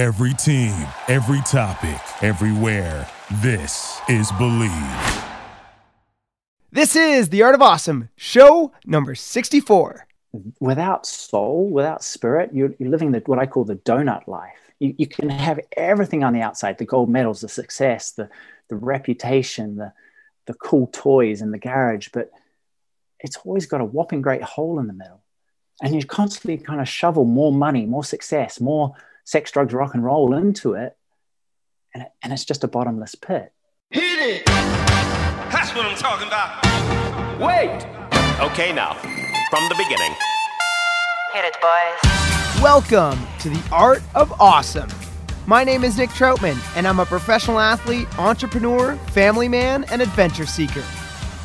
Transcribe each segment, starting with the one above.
Every team, every topic, everywhere. This is Believe. This is The Art of Awesome, show number 64. Without soul, without spirit, you're, you're living the, what I call the donut life. You, you can have everything on the outside the gold medals, the success, the, the reputation, the, the cool toys in the garage, but it's always got a whopping great hole in the middle. And you constantly kind of shovel more money, more success, more sex, drugs, rock and roll into it. And, it, and it's just a bottomless pit. Hit it! That's what I'm talking about. Wait! Okay, now, from the beginning. Hit it, boys. Welcome to The Art of Awesome. My name is Nick Troutman, and I'm a professional athlete, entrepreneur, family man, and adventure seeker.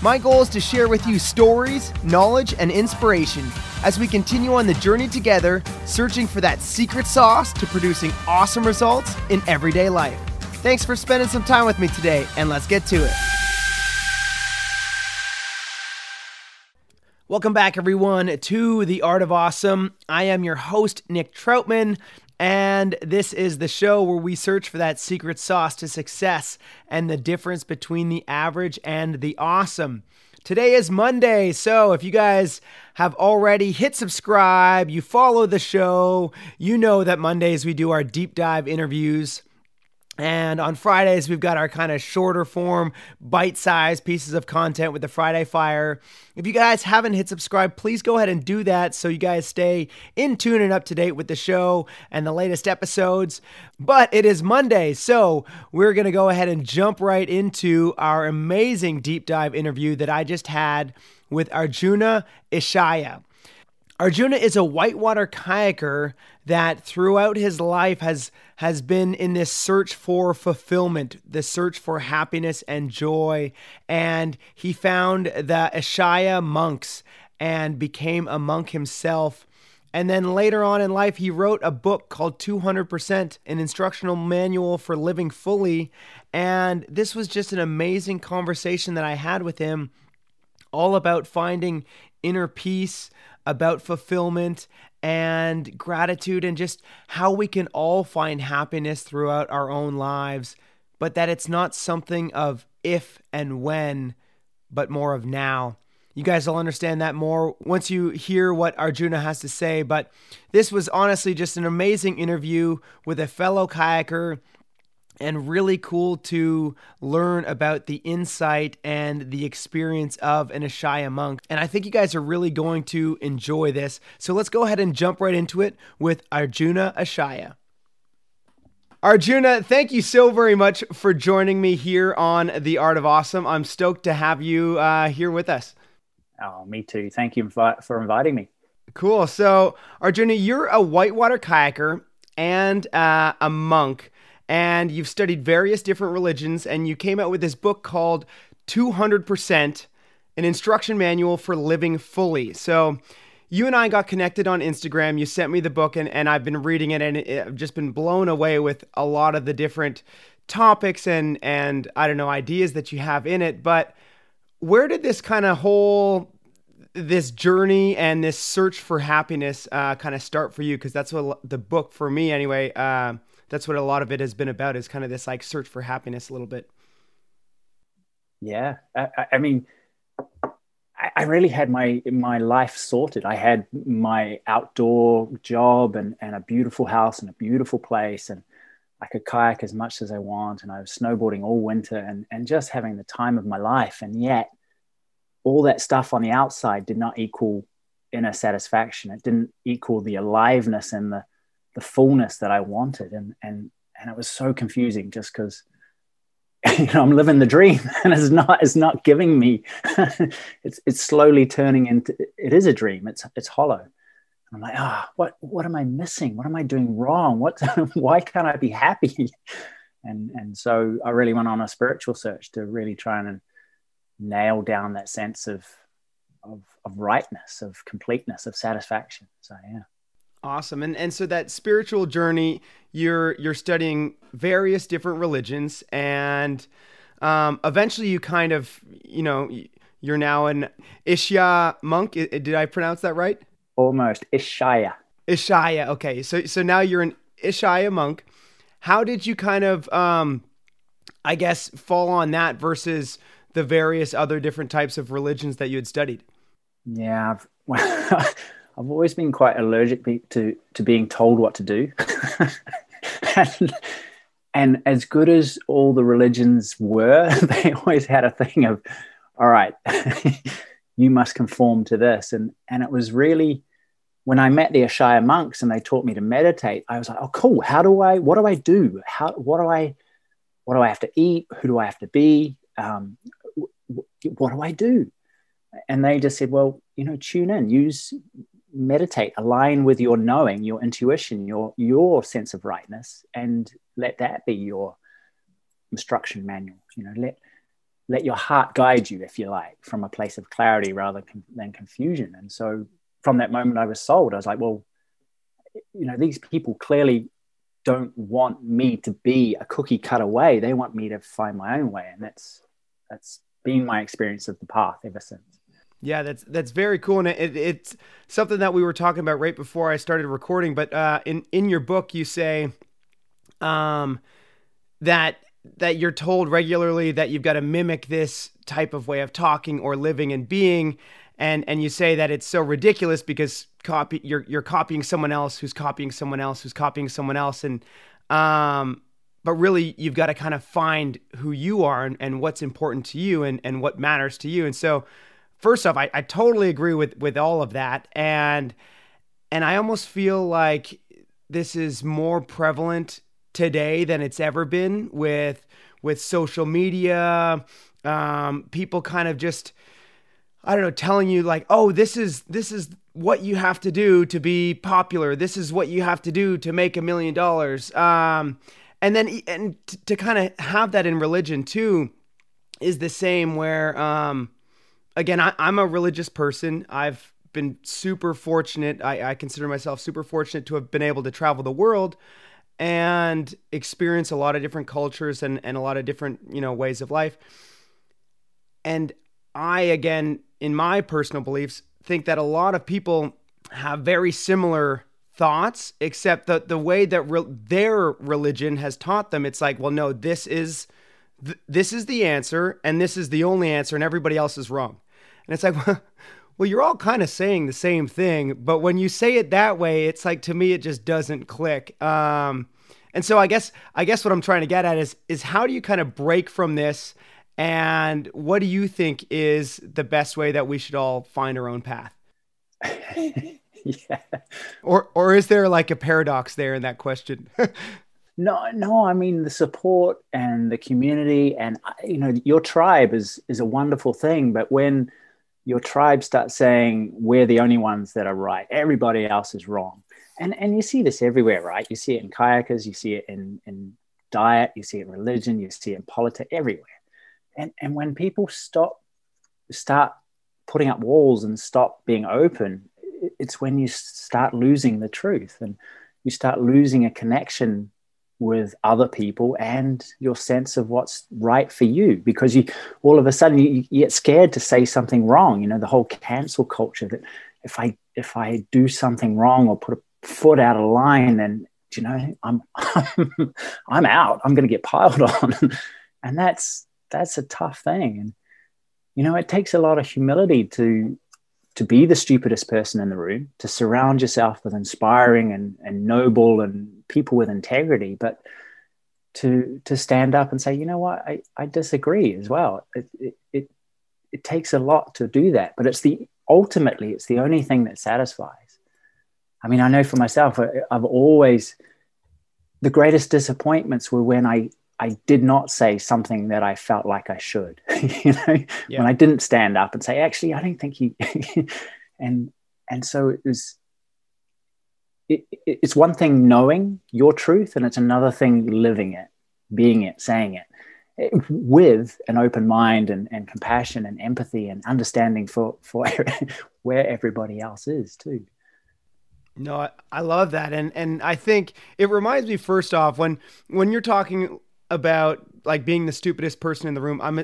My goal is to share with you stories, knowledge, and inspiration as we continue on the journey together, searching for that secret sauce to producing awesome results in everyday life. Thanks for spending some time with me today, and let's get to it. Welcome back, everyone, to The Art of Awesome. I am your host, Nick Troutman, and this is the show where we search for that secret sauce to success and the difference between the average and the awesome. Today is Monday, so if you guys have already hit subscribe, you follow the show, you know that Mondays we do our deep dive interviews. And on Fridays, we've got our kind of shorter form, bite sized pieces of content with the Friday Fire. If you guys haven't hit subscribe, please go ahead and do that so you guys stay in tune and up to date with the show and the latest episodes. But it is Monday, so we're going to go ahead and jump right into our amazing deep dive interview that I just had with Arjuna Ishaya. Arjuna is a whitewater kayaker that throughout his life has has been in this search for fulfillment, the search for happiness and joy, and he found the Ishaya monks and became a monk himself. And then later on in life, he wrote a book called 200%, an instructional manual for living fully. And this was just an amazing conversation that I had with him, all about finding inner peace, about fulfillment and gratitude, and just how we can all find happiness throughout our own lives, but that it's not something of if and when, but more of now. You guys will understand that more once you hear what Arjuna has to say. But this was honestly just an amazing interview with a fellow kayaker and really cool to learn about the insight and the experience of an Ishaya monk. And I think you guys are really going to enjoy this. So let's go ahead and jump right into it with Arjuna Ishaya. Arjuna, thank you so very much for joining me here on The Art of Awesome. I'm stoked to have you uh, here with us. Oh, me too. Thank you for inviting me. Cool. So, Arjuna, you're a whitewater kayaker and uh, a monk and you've studied various different religions, and you came out with this book called 200% An Instruction Manual for Living Fully. So, you and I got connected on Instagram. You sent me the book, and, and I've been reading it, and I've just been blown away with a lot of the different topics and and I don't know ideas that you have in it. But where did this kind of whole this journey and this search for happiness uh, kind of start for you? Because that's what the book for me anyway. Uh, that's what a lot of it has been about is kind of this like search for happiness a little bit yeah i, I mean I, really had my my life sorted i had my outdoor job and, and a beautiful house and a beautiful place and I could kayak as much as I want, and I was snowboarding all winter and, and just having the time of my life. And yet, all that stuff on the outside did not equal inner satisfaction. It didn't equal the aliveness and the the fullness that I wanted. And, and, and it was so confusing just because, you know, I'm living the dream and it's not, it's not giving me, it's, it's slowly turning into, it is a dream. It's, it's hollow. I'm like, ah, oh, what, what am I missing? What am I doing wrong? What, why can't I be happy? And, and so I really went on a spiritual search to really try and nail down that sense of, of, of rightness, of completeness, of satisfaction. So, yeah. Awesome. And and so that spiritual journey, you're you're studying various different religions and um, eventually you kind of, you know, you're now an Ishya monk. Did I pronounce that right? Almost. Ishaya. Ishaya. Okay. So so now you're an Ishaya monk how did you kind of, um, I guess, fall on that versus the various other different types of religions that you had studied? Yeah, I've, always been quite allergic to to being told what to do, and, and as good as all the religions were, they always had a thing of, all right, you must conform to this, and and it was really when I met the Ishaya monks and they taught me to meditate, I was like, oh, cool. How do I? What do I do? How? What do I? What do I have to eat? Who do I have to be? Um, what do I do? And they just said, well, you know, tune in, use, meditate, align with your knowing, your intuition, your your sense of rightness, and let that be your instruction manual. You know, let let your heart guide you, if you like, from a place of clarity rather than confusion. And so, from that moment, I was sold. I was like, well, you know, these people clearly don't want me to be a cookie cutter way. They want me to find my own way, and that's that's been my experience of the path ever since. Yeah, that's that's very cool, and it, it's something that we were talking about right before I started recording. But uh, in in your book, you say um, that that you're told regularly that you've got to mimic this type of way of talking or living and being, and and you say that it's so ridiculous because copy you're you're copying someone else who's copying someone else who's copying someone else, and um, but really you've got to kind of find who you are and, and what's important to you and and what matters to you, and so first off, I, I totally agree with with all of that, and and I almost feel like this is more prevalent today than it's ever been with with social media. Um, people kind of just I don't know, telling you like, oh, this is this is what you have to do to be popular. This is what you have to do to make a million dollars. Um, and then and to, to kind of have that in religion too is the same where um, again, I, am a religious person. I've been super fortunate. I, I consider myself super fortunate to have been able to travel the world and experience a lot of different cultures and, and a lot of different, you know, ways of life. And I, again, in my personal beliefs, think that a lot of people have very similar thoughts, except that the way that re- their religion has taught them, it's like, well, no, this is th- this is the answer, and this is the only answer, and everybody else is wrong. And it's like, well, you're all kind of saying the same thing, but when you say it that way, it's like to me it just doesn't click. Um, and so I guess I guess what I'm trying to get at is is how do you kind of break from this, and what do you think is the best way that we should all find our own path? yeah. Or or is there like a paradox there in that question? No, no. I mean, the support and the community, and you know, your tribe is is a wonderful thing. But when your tribe starts saying we're the only ones that are right, everybody else is wrong, and and you see this everywhere, right? You see it in kayakers, you see it in in diet, you see it in religion, you see it in politics, everywhere. And and when people stop, start putting up walls and stop being open, it's when you start losing the truth and you start losing a connection with other people and your sense of what's right for you. Because you all of a sudden you, you, get scared to say something wrong. You know the whole cancel culture that if i if i do something wrong or put a foot out of line then you know i'm i'm out. I'm going to get piled on. And that's that's a tough thing. And you know it takes a lot of humility to to be the stupidest person in the room, to surround yourself with inspiring and, and noble and people with integrity, but to to stand up and say, you know what, I, I disagree as well. It, it, it, it takes a lot to do that, but it's the ultimately it's the only thing that satisfies. I mean, I know for myself, I've always the greatest disappointments were when I I did not say something that I felt like I should, you know, yeah. when I didn't stand up and say, actually, I don't think you, and, and so it was, it, it's one thing knowing your truth and it's another thing living it, being it, saying it, it with an open mind and, and compassion and empathy and understanding for, for where everybody else is too. No, I, I love that, and and I think it reminds me first off when when you're talking about like being the stupidest person in the room. I'm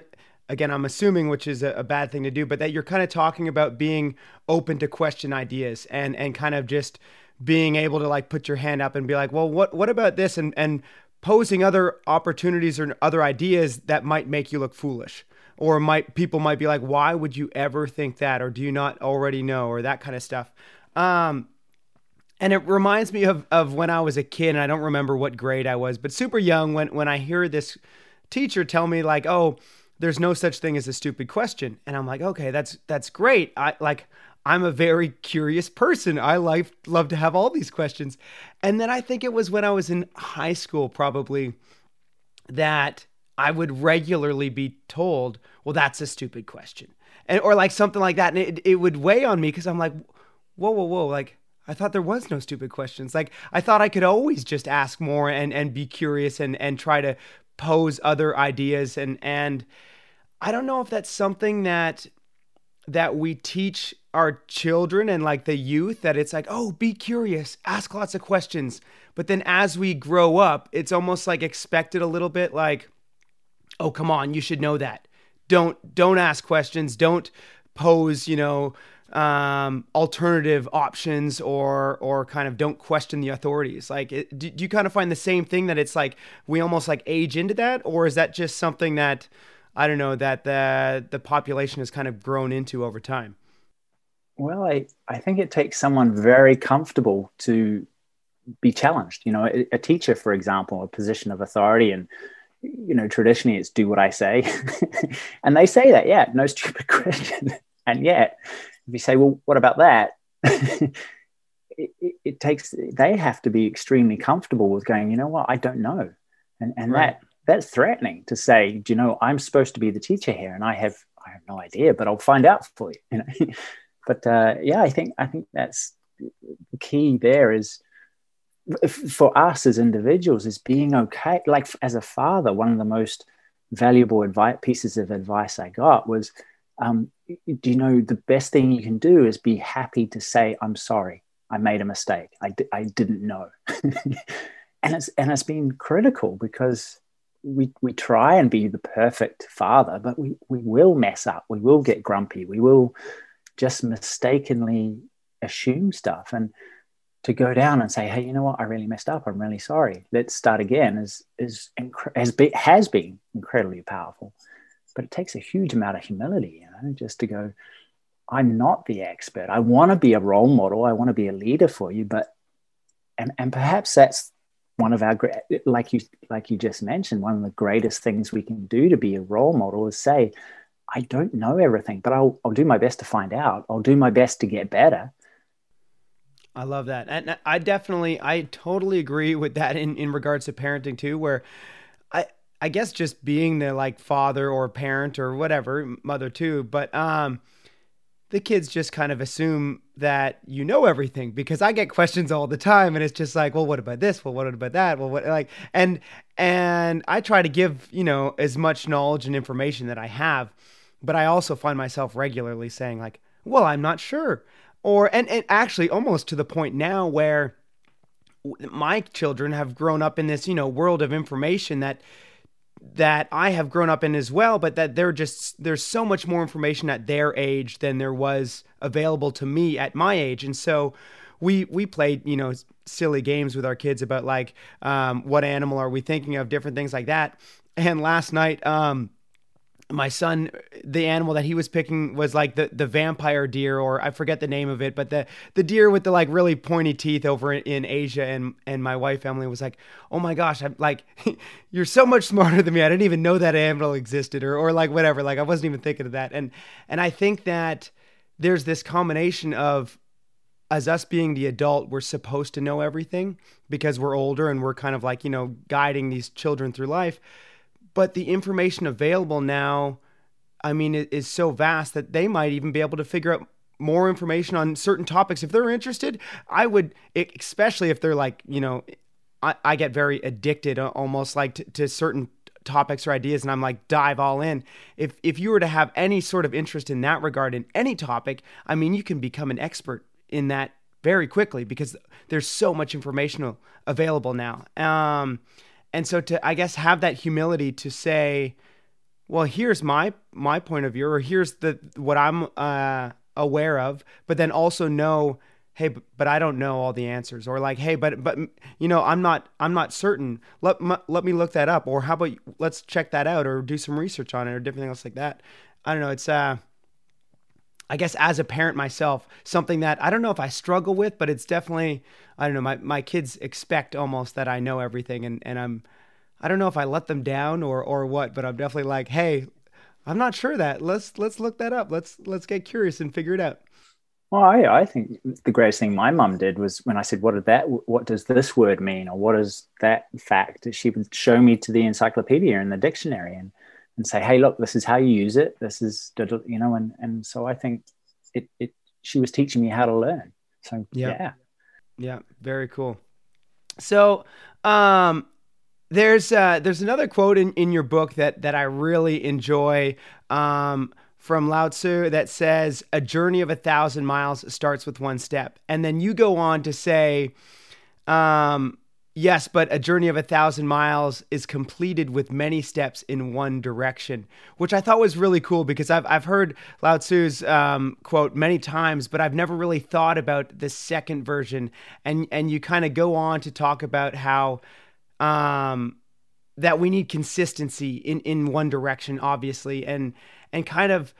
again, I'm assuming, which is a, a bad thing to do, but that you're kind of talking about being open to question ideas and and kind of just being able to like put your hand up and be like, well, what what about this? And and posing other opportunities or other ideas that might make you look foolish or might people might be like why would you ever think that or do you not already know or that kind of stuff um, and it reminds me of, of when I was a kid, and I don't remember what grade I was, but super young when, when I hear this teacher tell me like, oh, there's no such thing as a stupid question. And I'm like, okay, that's that's great. I like I'm a very curious person. I like love to have all these questions. And then I think it was when I was in high school probably that I would regularly be told, well, that's a stupid question. And or like something like that. And it, it would weigh on me because I'm like, whoa, whoa, whoa, like I thought there was no stupid questions. Like I thought I could always just ask more and and be curious and and try to pose other ideas and and I don't know if that's something that that we teach our children and like the youth that it's like, "Oh, be curious, ask lots of questions." But then as we grow up, it's almost like expected a little bit like, "Oh, come on, you should know that." Don't don't ask questions, don't pose, you know, um, alternative options or or kind of don't question the authorities? Like it, do, do, you kind of find the same thing that it's like we almost like age into that? Or is that just something that i don't know that the the population has kind of grown into over time? Well i i think it takes someone very comfortable to be challenged. You know a, a teacher for example a position of authority and you know traditionally it's do what i say. And they say that yeah no stupid question. And yet if you say, well, what about that? it, it, it, takes, they have to be extremely comfortable with going, you know what, I don't know. And, and right. that, that's threatening to say, do you know, I'm supposed to be the teacher here and I have, I have no idea, but I'll find out for you. you know? but uh, yeah, I think, I think that's the key there is, for us as individuals is being okay like as a father one of the most valuable advice pieces of advice i got was um, do you know the best thing you can do is be happy to say i'm sorry i made a mistake. I, I didn't know. And it's and it's been critical because we we try and be the perfect father but we we will mess up. We will get grumpy. We will just mistakenly assume stuff. And to go down and say hey you know what? I really messed up. I'm really sorry. Let's start again is is has been has been incredibly powerful but it takes a huge amount of humility, you know, just to go, I'm not the expert. I want to be a role model. I want to be a leader for you, but and and perhaps that's one of our great, like you like you just mentioned, one of the greatest things we can do to be a role model is say, I don't know everything, but I'll I'll do my best to find out. I'll do my best to get better. I love that, and I definitely, I totally agree with that in in regards to parenting too, where I guess just being the like father or parent or whatever, mother too, but um the kids just kind of assume that you know everything because I get questions all the time and it's just like, well, what about this? Well, what about that? Well, what like and and I try to give, you know, as much knowledge and information that I have, but I also find myself regularly saying like, well, I'm not sure. Or and, and actually almost to the point now where my children have grown up in this, you know, world of information that that I have grown up in as well, but that they're just there's so much more information at their age than there was available to me at my age, and so we we played you know silly games with our kids about like um, what animal are we thinking of, different things like that. And last night, um, my son the animal that he was picking was like the the vampire deer or I forget the name of it but the the deer with the like really pointy teeth over in Asia and and my wife Emily was like oh my gosh I'm like you're so much smarter than me. I didn't even know that animal existed or or like whatever. Like I wasn't even thinking of that. And and I think that there's this combination of as us being the adult we're supposed to know everything because we're older and we're kind of like you know guiding these children through life but the information available now, I mean, is so vast that they might even be able to figure out more information on certain topics if they're interested. I would, especially if they're like, you know, I, I get very addicted almost like to, to certain topics or ideas and I'm like dive all in. If if you were to have any sort of interest in that regard in any topic, I mean you can become an expert in that very quickly because there's so much information available now. Um, and so to i guess have that humility to say well here's my my point of view or here's the what i'm uh, aware of but then also know hey but, i don't know all the answers or like hey but but you know i'm not i'm not certain. Let let me look that up or how about let's check that out or do some research on it or different things like that. I don't know it's uh I guess as a parent myself, something that I don't know if I struggle with, but it's definitely I don't know, my, my kids expect almost that I know everything and, and I'm I don't know if I let them down or or what, but I'm definitely like, hey, I'm not sure that. Let's let's look that up. Let's let's get curious and figure it out. Well, I, I think the greatest thing my mum did was when I said, "What that? What does this word mean, or what is that fact?" She would show me to the encyclopedia and the dictionary, and and say, "Hey, look, this is how you use it. This is you know." And and so I think it it she was teaching me how to learn. So yeah, yeah, yeah very cool. So um, there's uh, there's another quote in, in your book that that I really enjoy. Um, from Lao Tzu that says, A journey of a thousand miles starts with one step. And then you go on to say, um, Yes, but a journey of a thousand miles is completed with many steps in one direction, which I thought was really cool because I've, I've heard Lao Tzu's um, quote many times, but I've never really thought about the second version. And, and you kind of go on to talk about how um, that we need consistency in, in one direction, obviously, and and kind of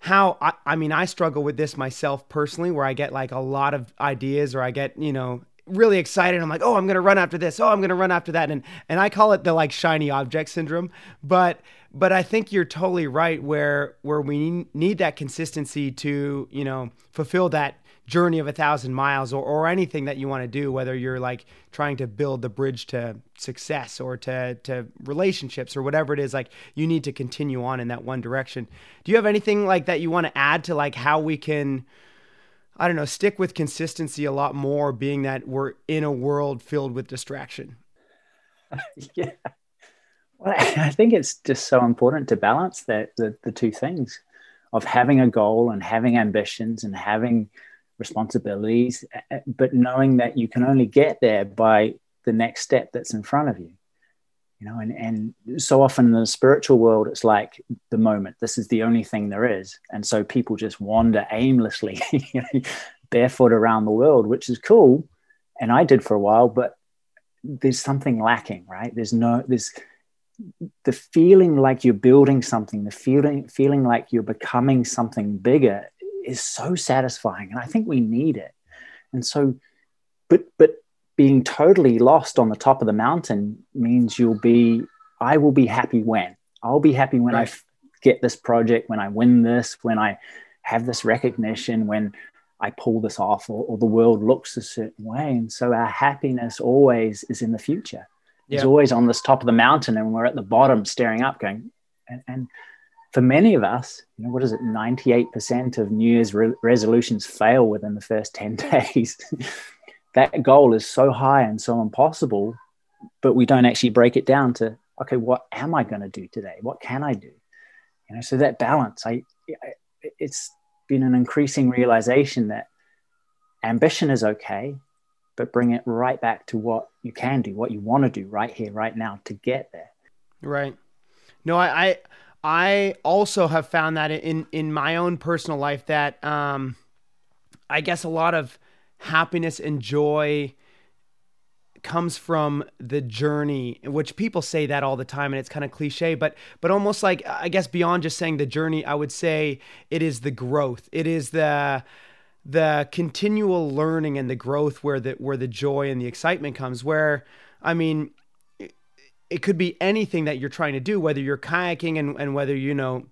how I, I mean I struggle with this myself personally where I get like a lot of ideas or I get, you know, really excited. I'm like, oh, I'm gonna run after this. Oh, I'm gonna run after that. And and I call it the like shiny object syndrome. But but I think you're totally right where where we need that consistency to, you know, fulfill that journey of a thousand miles or, or anything that you want to do, whether you're like trying to build the bridge to success or to, to relationships or whatever it is, like you need to continue on in that one direction. Do you have anything like that you want to add to like how we can, I don't know, stick with consistency a lot more, being that we're in a world filled with distraction? yeah. Well, I think it's just so important to balance that the, the two things of having a goal and having ambitions and having responsibilities, eh, eh, but knowing that you can only get there by the next step that's in front of you. You know, and, and so often in the spiritual world, it's like the moment. This is the only thing there is. And so people just wander aimlessly, barefoot around the world, which is cool. And I did for a while, but there's something lacking, right? There's no, there's the feeling like you're building something, the feeling feeling like you're becoming something bigger is so satisfying and i think we need it and so but but being totally lost on the top of the mountain means you'll be i will be happy when i'll be happy when right. I f- get this project when i win this when i have this recognition when i pull this off or, or the world looks a certain way and so our happiness always is in the future yeah. it's always on this top of the mountain and we're at the bottom staring up going and, and for many of us, you know, what is it? 98% of New Year's re- resolutions fail within the first 10 days. That goal is so high and so impossible, but we don't actually break it down to, okay, what am I going to do today? What can I do? You know, so that balance, I, I it's been an increasing realization that ambition is okay, but bring it right back to what you can do, what you want to do right here, right now to get there. Right. No, I, I I also have found that in in my own personal life that um, I guess a lot of happiness and joy comes from the journey which people say that all the time and it's kind of cliche but but almost like i guess beyond just saying the journey i would say it is the growth. It is the the continual learning and the growth where the where the joy and the excitement comes where i mean it could be anything that you're trying to do, whether you're kayaking and, and whether, you know,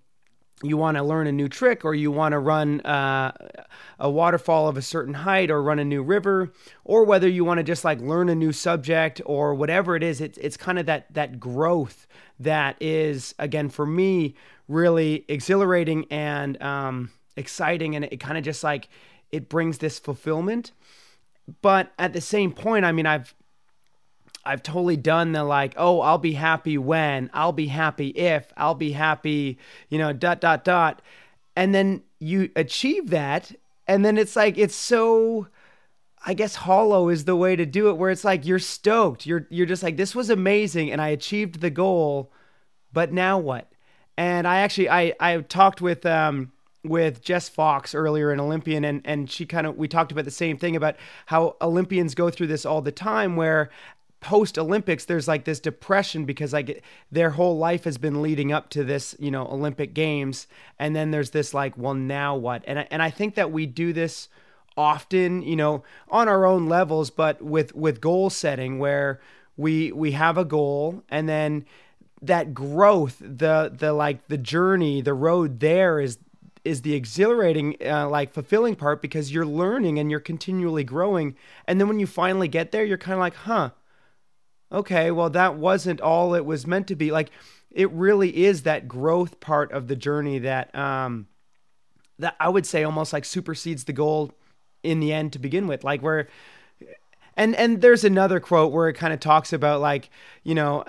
you want to learn a new trick or you want to run uh, a waterfall of a certain height or run a new river or whether you want to just like learn a new subject or whatever it is it's, it's kind of that that growth that is again for me really exhilarating and um, exciting and it kind of just like it brings this fulfillment. But at the same point i mean i've I've totally done the like, oh, I'll be happy when, I'll be happy if, I'll be happy, you know, dot, dot, dot. And then you achieve that. And then it's like, it's so, I guess hollow is the way to do it, where it's like you're stoked. You're, you're just like, this was amazing and I achieved the goal, but now what? And I actually, I, I talked with, um, with Jess Fox earlier, an Olympian, and and she kind of we talked about the same thing about how Olympians go through this all the time, where post Olympics there's like this depression because like their whole life has been leading up to this you know Olympic Games, and then there's this like well now what, and I, and I think that we do this often, you know, on our own levels, but with with goal setting where we we have a goal and then that growth the the like the journey the road there is is the exhilarating uh, like fulfilling part because you're learning and you're continually growing. And then when you finally get there you're kind of like huh okay well that wasn't all it was meant to be. Like it really is that growth part of the journey that um that I would say almost like supersedes the goal in the end to begin with. Like where and and there's another quote where it kind of talks about like you know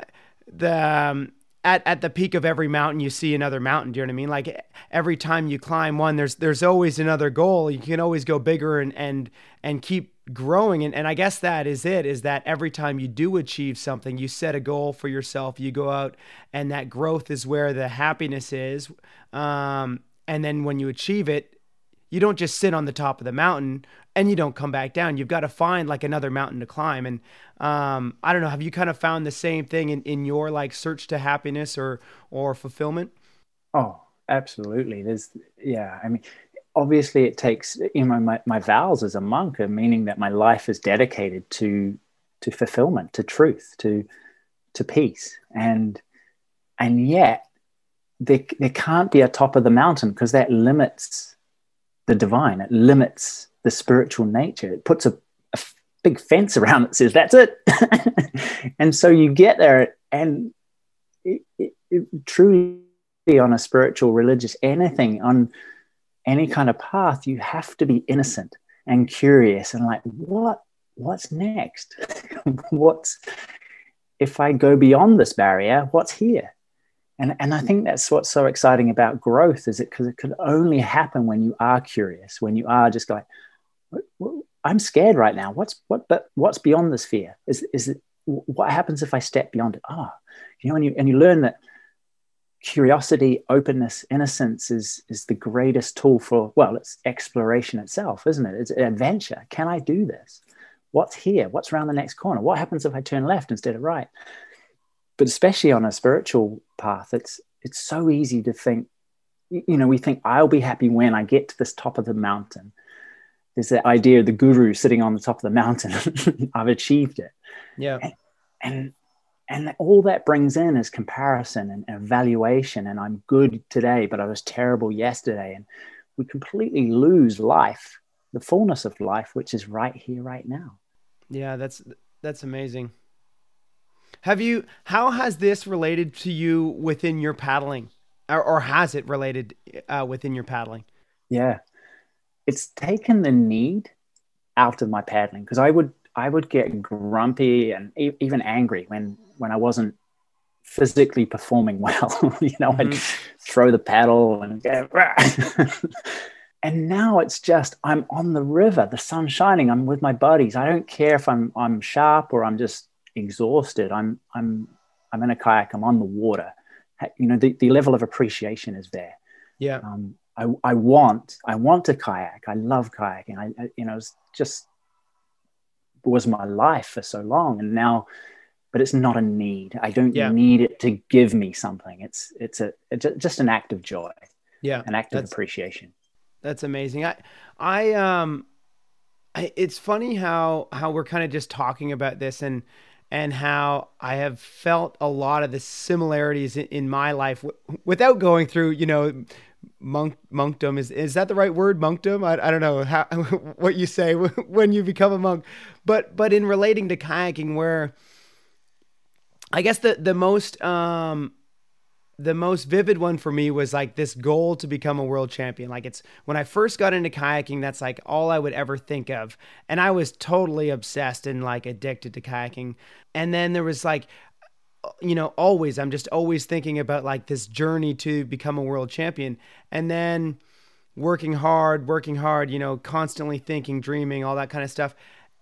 the um, at at the peak of every mountain you see another mountain. Do you know what I mean? Like every time you climb one, there's there's always another goal. You can always go bigger and and and keep growing. And and I guess that is it. Is that every time you do achieve something, you set a goal for yourself. You go out, and that growth is where the happiness is. Um, and then when you achieve it, you don't just sit on the top of the mountain and you don't come back down. You've got to find like another mountain to climb. And um, I don't know, have you kind of found the same thing in, in your like search to happiness or or fulfillment? Oh, absolutely. There's yeah, I mean obviously it takes you know my, my vows as a monk are meaning that my life is dedicated to to fulfillment, to truth, to to peace. And and yet there, there can't be a top of the mountain because that limits the divine. It limits the spiritual nature. It puts a, a big fence around it, says, that's it. and so you get there, and it, it, it, truly on a spiritual, religious, anything, on any kind of path, you have to be innocent and curious and like, what? What's next? what's if I go beyond this barrier? What's here? And and I think that's what's so exciting about growth is it because it could only happen when you are curious, when you are just like, I'm scared right now. What's what? But what's beyond this fear? Is is it what happens if I step beyond it? Ah, oh, you know, and you and you learn that curiosity, openness, innocence is is the greatest tool for well, it's exploration itself, isn't it? It's adventure. Can I do this? What's here? What's around the next corner? What happens if I turn left instead of right? But especially on a spiritual path it's it's so easy to think you know we think i'll be happy when i get to this top of the mountain. There's that idea of the guru sitting on the top of the mountain. I've achieved it. Yeah. And, and and all that brings in is comparison and evaluation and i'm good today but i was terrible yesterday. And we completely lose life the fullness of life which is right here right now. Yeah that's that's amazing have you? How has this related to you within your paddling, or, or has it related uh, within your paddling? Yeah, it's taken the need out of my paddling because I would I would get grumpy and e- even angry when when I wasn't physically performing well. you know, mm-hmm. I'd throw the paddle and and now it's just I'm on the river, the sun's shining, I'm with my buddies. I don't care if I'm I'm sharp or I'm just exhausted, I'm I'm I'm in a kayak. I'm on the water. You know, the, the level of appreciation is there. Yeah. Um, I, I want I want to kayak. I love kayaking. I, I you know it's just was my life for so long, and now, but it's not a need. I don't yeah. need it to give me something. It's it's a it's just an act of joy. Yeah, an act of appreciation. That's amazing. I I um, I, it's funny how how we're kind of just talking about this and and how I have felt a lot of the similarities in, in my life w- without going through, you know, monk monkdom. Is is that the right word monkdom? I, I don't know how what you say when you become a monk. But but in relating to kayaking where I guess the the most um the most vivid one for me was like this goal to become a world champion. Like it's when I first got into kayaking, that's like all I would ever think of. And I was totally obsessed and like addicted to kayaking. And then there was like, you know, always, I'm just always thinking about like this journey to become a world champion. And then working hard, working hard, you know, constantly thinking, dreaming, all that kind of stuff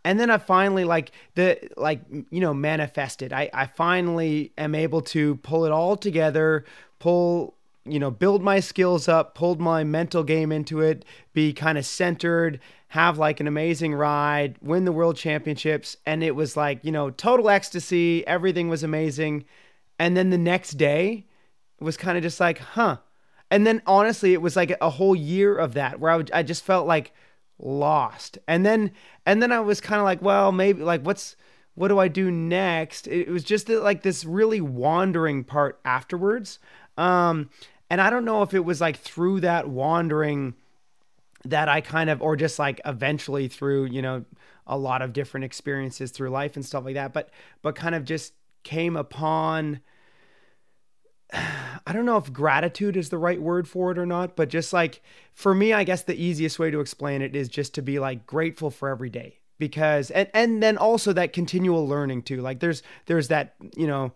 and then I finally like the like you know manifested. I I finally am able to pull it all together, pull you know, build my skills up, pulled my mental game into it, be kind of centered, have like an amazing ride, win the world championships. And it was like, you know, total ecstasy. Everything was amazing. And then the next day was kind of just like, huh. And then honestly, it was like a whole year of that where I, would, I just felt like lost. And then, and then I was kind of like, well, maybe like what's, what do I do next? It was just like this really wandering part afterwards. Um, and I don't know if it was like through that wandering that I kind of, or just like eventually through, you know, a lot of different experiences through life and stuff like that, but, but kind of just came upon, I don't know if gratitude is the right word for it or not, but just like for me, I guess the easiest way to explain it is just to be like grateful for every day because, and, and then also that continual learning too. Like there's, there's that, you know,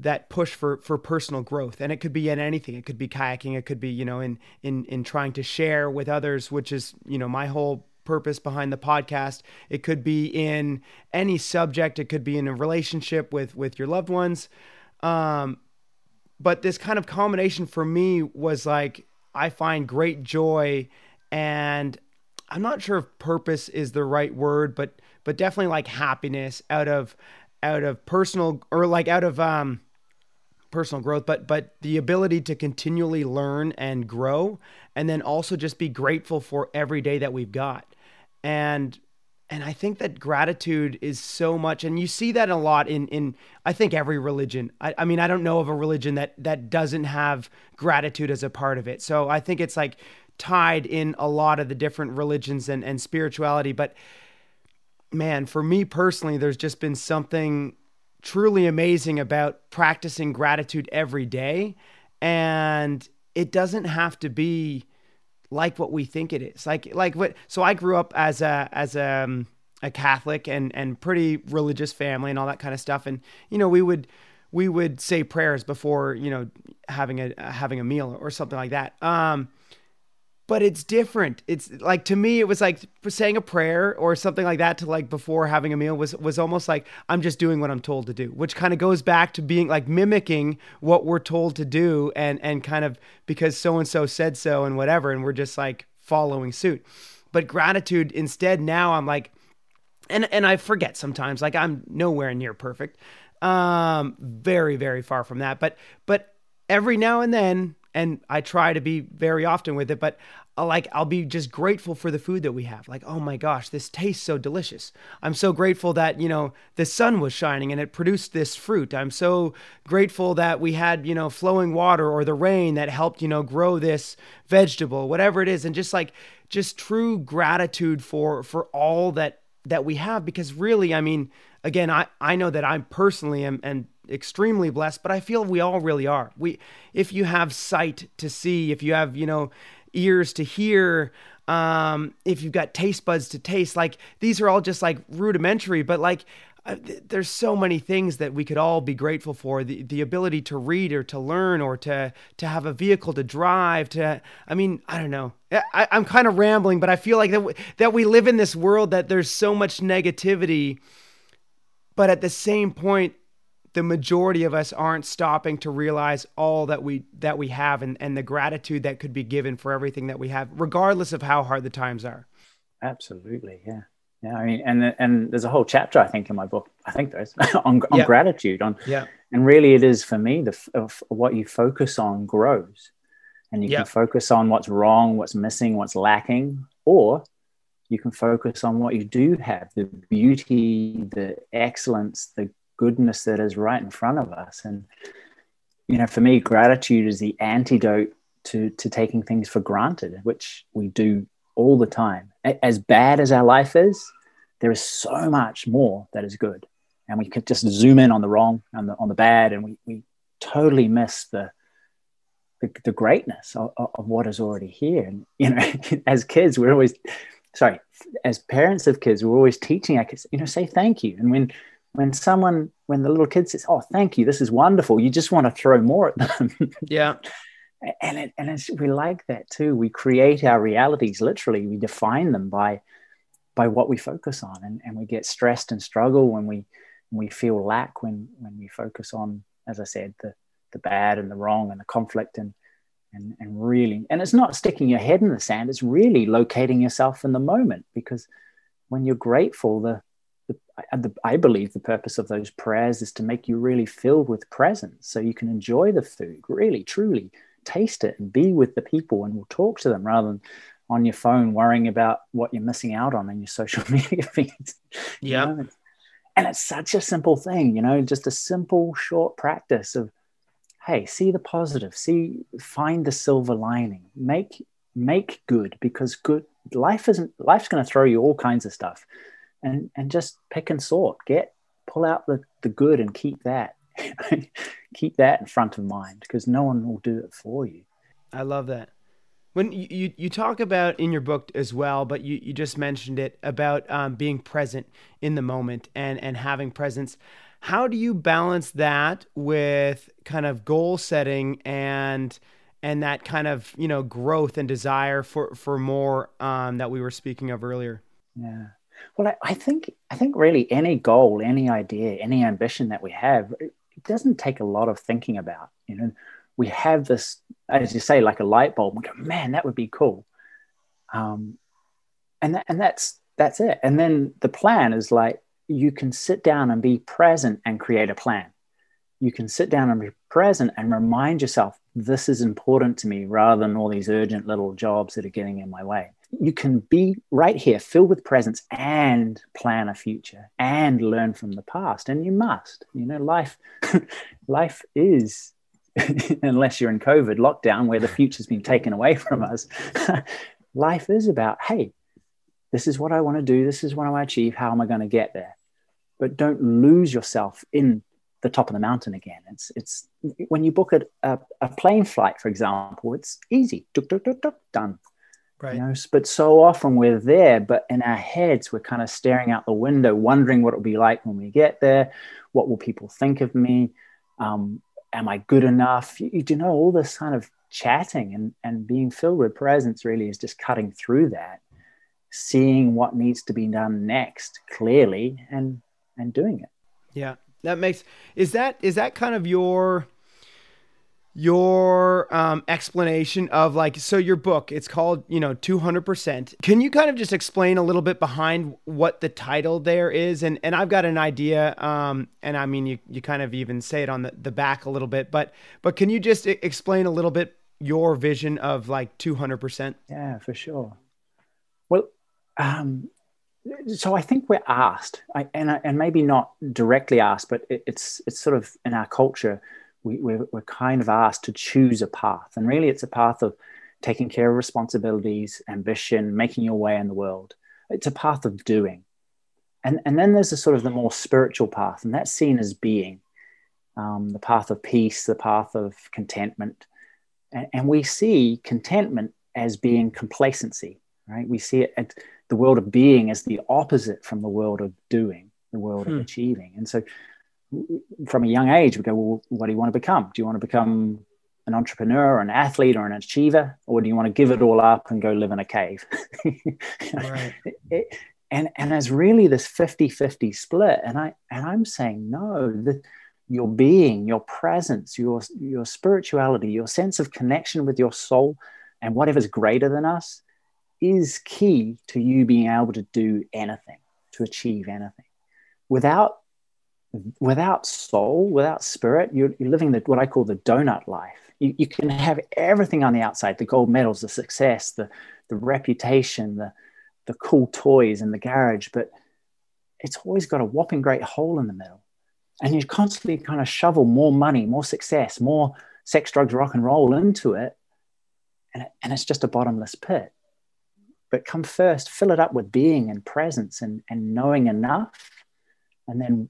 that push for for personal growth and it could be in anything. It could be kayaking. It could be you know in in in trying to share with others which is you know my whole purpose behind the podcast. It could be in any subject. It could be in a relationship with with your loved ones. Um but this kind of combination for me was like i find great joy and i'm not sure if purpose is the right word but but definitely like happiness out of out of personal or like out of um personal growth but but the ability to continually learn and grow and then also just be grateful for every day that we've got. And and I think that gratitude is so much, and you see that a lot in in I think every religion. I, I, mean, I don't know of a religion that that doesn't have gratitude as a part of it. So I think it's like tied in a lot of the different religions and and spirituality. But man, for me personally, there's just been something truly amazing about practicing gratitude every day. And it doesn't have to be like what we think it is. Like like what so I grew up as a as a um, a Catholic and and pretty religious family and all that kind of stuff. And you know, we would we would say prayers before, you know, having a having a meal or something like that. Um but it's different. It's like to me, it was like saying a prayer or something like that to like before having a meal was was almost like I'm just doing what I'm told to do, which kind of goes back to being like mimicking what we're told to do and and kind of because so and so said so and whatever, and we're just like following suit. But gratitude instead now I'm like, and and I forget sometimes like I'm nowhere near perfect, um, very very far from that, but but every now and then and I try to be very often with it, but uh, like I'll be just grateful for the food that we have. Like, oh my gosh, this tastes so delicious. I'm so grateful that, you know, the sun was shining and it produced this fruit. I'm so grateful that we had, you know, flowing water or the rain that helped, you know, grow this vegetable, whatever it is. And just like just true gratitude for for all that that we have because really, I mean, again, I I know that I personally am and extremely blessed, but I feel we all really are. We, if you have sight to see, if you have, you know, ears to hear, um, if you've got taste buds to taste, like these are all just like rudimentary, but like uh, th- there's so many things that we could all be grateful for the, the ability to read or to learn or to to have a vehicle to drive to i mean i don't know I, i'm kind of rambling but i feel like that, w- that we live in this world that there's so much negativity but at the same point the majority of us aren't stopping to realize all that we that we have and, and the gratitude that could be given for everything that we have regardless of how hard the times are. Absolutely. Yeah. Yeah. I mean and and there's a whole chapter i think in my book. I think there's on, on yeah. gratitude on yeah. and really it is for me the of what you focus on grows. And you yeah. can focus on what's wrong what's missing what's lacking or you can focus on what you do have the beauty the excellence the goodness that is right in front of us. And, you know, for me, gratitude is the antidote to, to taking things for granted, which we do all the time. As bad as our life is, there is so much more that is good. And we could just zoom in on the wrong, on the, on the bad, and we, we totally miss the, the, the greatness of, of what is already here. And, you know, as kids, we're always, sorry, as parents of kids, we're always teaching our kids, you know, say thank you. And when when someone when the little kid says oh thank you this is wonderful you just want to throw more at them. Yeah. And it, and it's, we like that too we create our realities literally we define them by by what we focus on and, and we get stressed and struggle when we when we feel lack when when we focus on as i said the the bad and the wrong and the conflict and and, and really and it's not sticking your head in the sand it's really locating yourself in the moment because when you're grateful the, i believe the purpose of those prayers is to make you really filled with presence so you can enjoy the food really truly taste it and be with the people and we'll talk to them rather than on your phone worrying about what you're missing out on in your social media feeds yeah you know? and it's such a simple thing you know just a simple short practice of hey see the positive see find the silver lining. Make make good because good life isn't life's going to throw you all kinds of stuff and and just pick and sort get pull out the the good and keep that keep that in front of mind because no one will do it for you i love that when you, you, you talk about in your book as well, but you, you just mentioned it about um, being present in the moment and, and having presence. How do you balance that with kind of goal setting and and that kind of you know growth and desire for for more um, that we were speaking of earlier? Yeah. Well, I, I think I think really any goal, any idea, any ambition that we have, it doesn't take a lot of thinking about. You know, we have this, as you say, like a light bulb. We go, man, that would be cool. Um, and that, and that's that's it. And then the plan is like, you can sit down and be present and create a plan. You can sit down and be present and remind yourself, this is important to me rather than all these urgent little jobs that are getting in my way. You can be right here, filled with presence and plan a future and learn from the past. And you must, you know, life, life is, unless you're in COVID lockdown where the future's been taken away from us, life is about, hey, this is what I want to do. This is what I want to achieve. How am I going to get there? but don't lose yourself in the top of the mountain again. It's it's when you book a, a, a plane flight, for example, it's easy, tuk, tuk, tuk, done. Right. You know, but so often we're there, but in our heads we're kind of staring out the window, wondering what it'll be like when we get there. What will people think of me? Um, am I good enough? You, you know all this kind of chatting and and being filled with presence really is just cutting through that, seeing what needs to be done next clearly, and and doing it. Yeah, that makes is that is that kind of your your um, explanation of like so your book it's called you know 200% can you kind of just explain a little bit behind what the title there is? And and i've got an idea um, and i mean you, you kind of even say it on the, the back a little bit but but can you just explain a little bit your vision of like 200% yeah for sure. Well um, so I think we're asked, and and maybe not directly asked, but it, it's it's sort of in our culture, we, we're, we're kind of asked to choose a path, and really it's a path of taking care of responsibilities, ambition, making your way in the world. It's a path of doing, and and then there's a sort of the more spiritual path, and that's seen as being, um, the path of peace, the path of contentment, and, and we see contentment as being complacency, right? We see it. At, the world of being as the opposite from the world of doing, the world hmm. of achieving. And so from a young age, we go, well, what do you want to become? Do you want to become an entrepreneur or an athlete or an achiever? Or do you want to give it all up and go live in a cave? right. it, and, and there's really this 50 50 split. And, I, and I'm saying, no, the, your being, your presence, your, your spirituality, your sense of connection with your soul and whatever's greater than us is key to you being able to do anything, to achieve anything. Without without soul, without spirit, you're, you're living the, what I call the donut life. You, you can have everything on the outside, the gold medals, the success, the, the reputation, the, the cool toys in the garage, but it's always got a whopping great hole in the middle. And you constantly kind of shovel more money, more success, more sex, drugs, rock and roll into it. And, it, and it's just a bottomless pit but come first, fill it up with being and presence and, and knowing enough. And then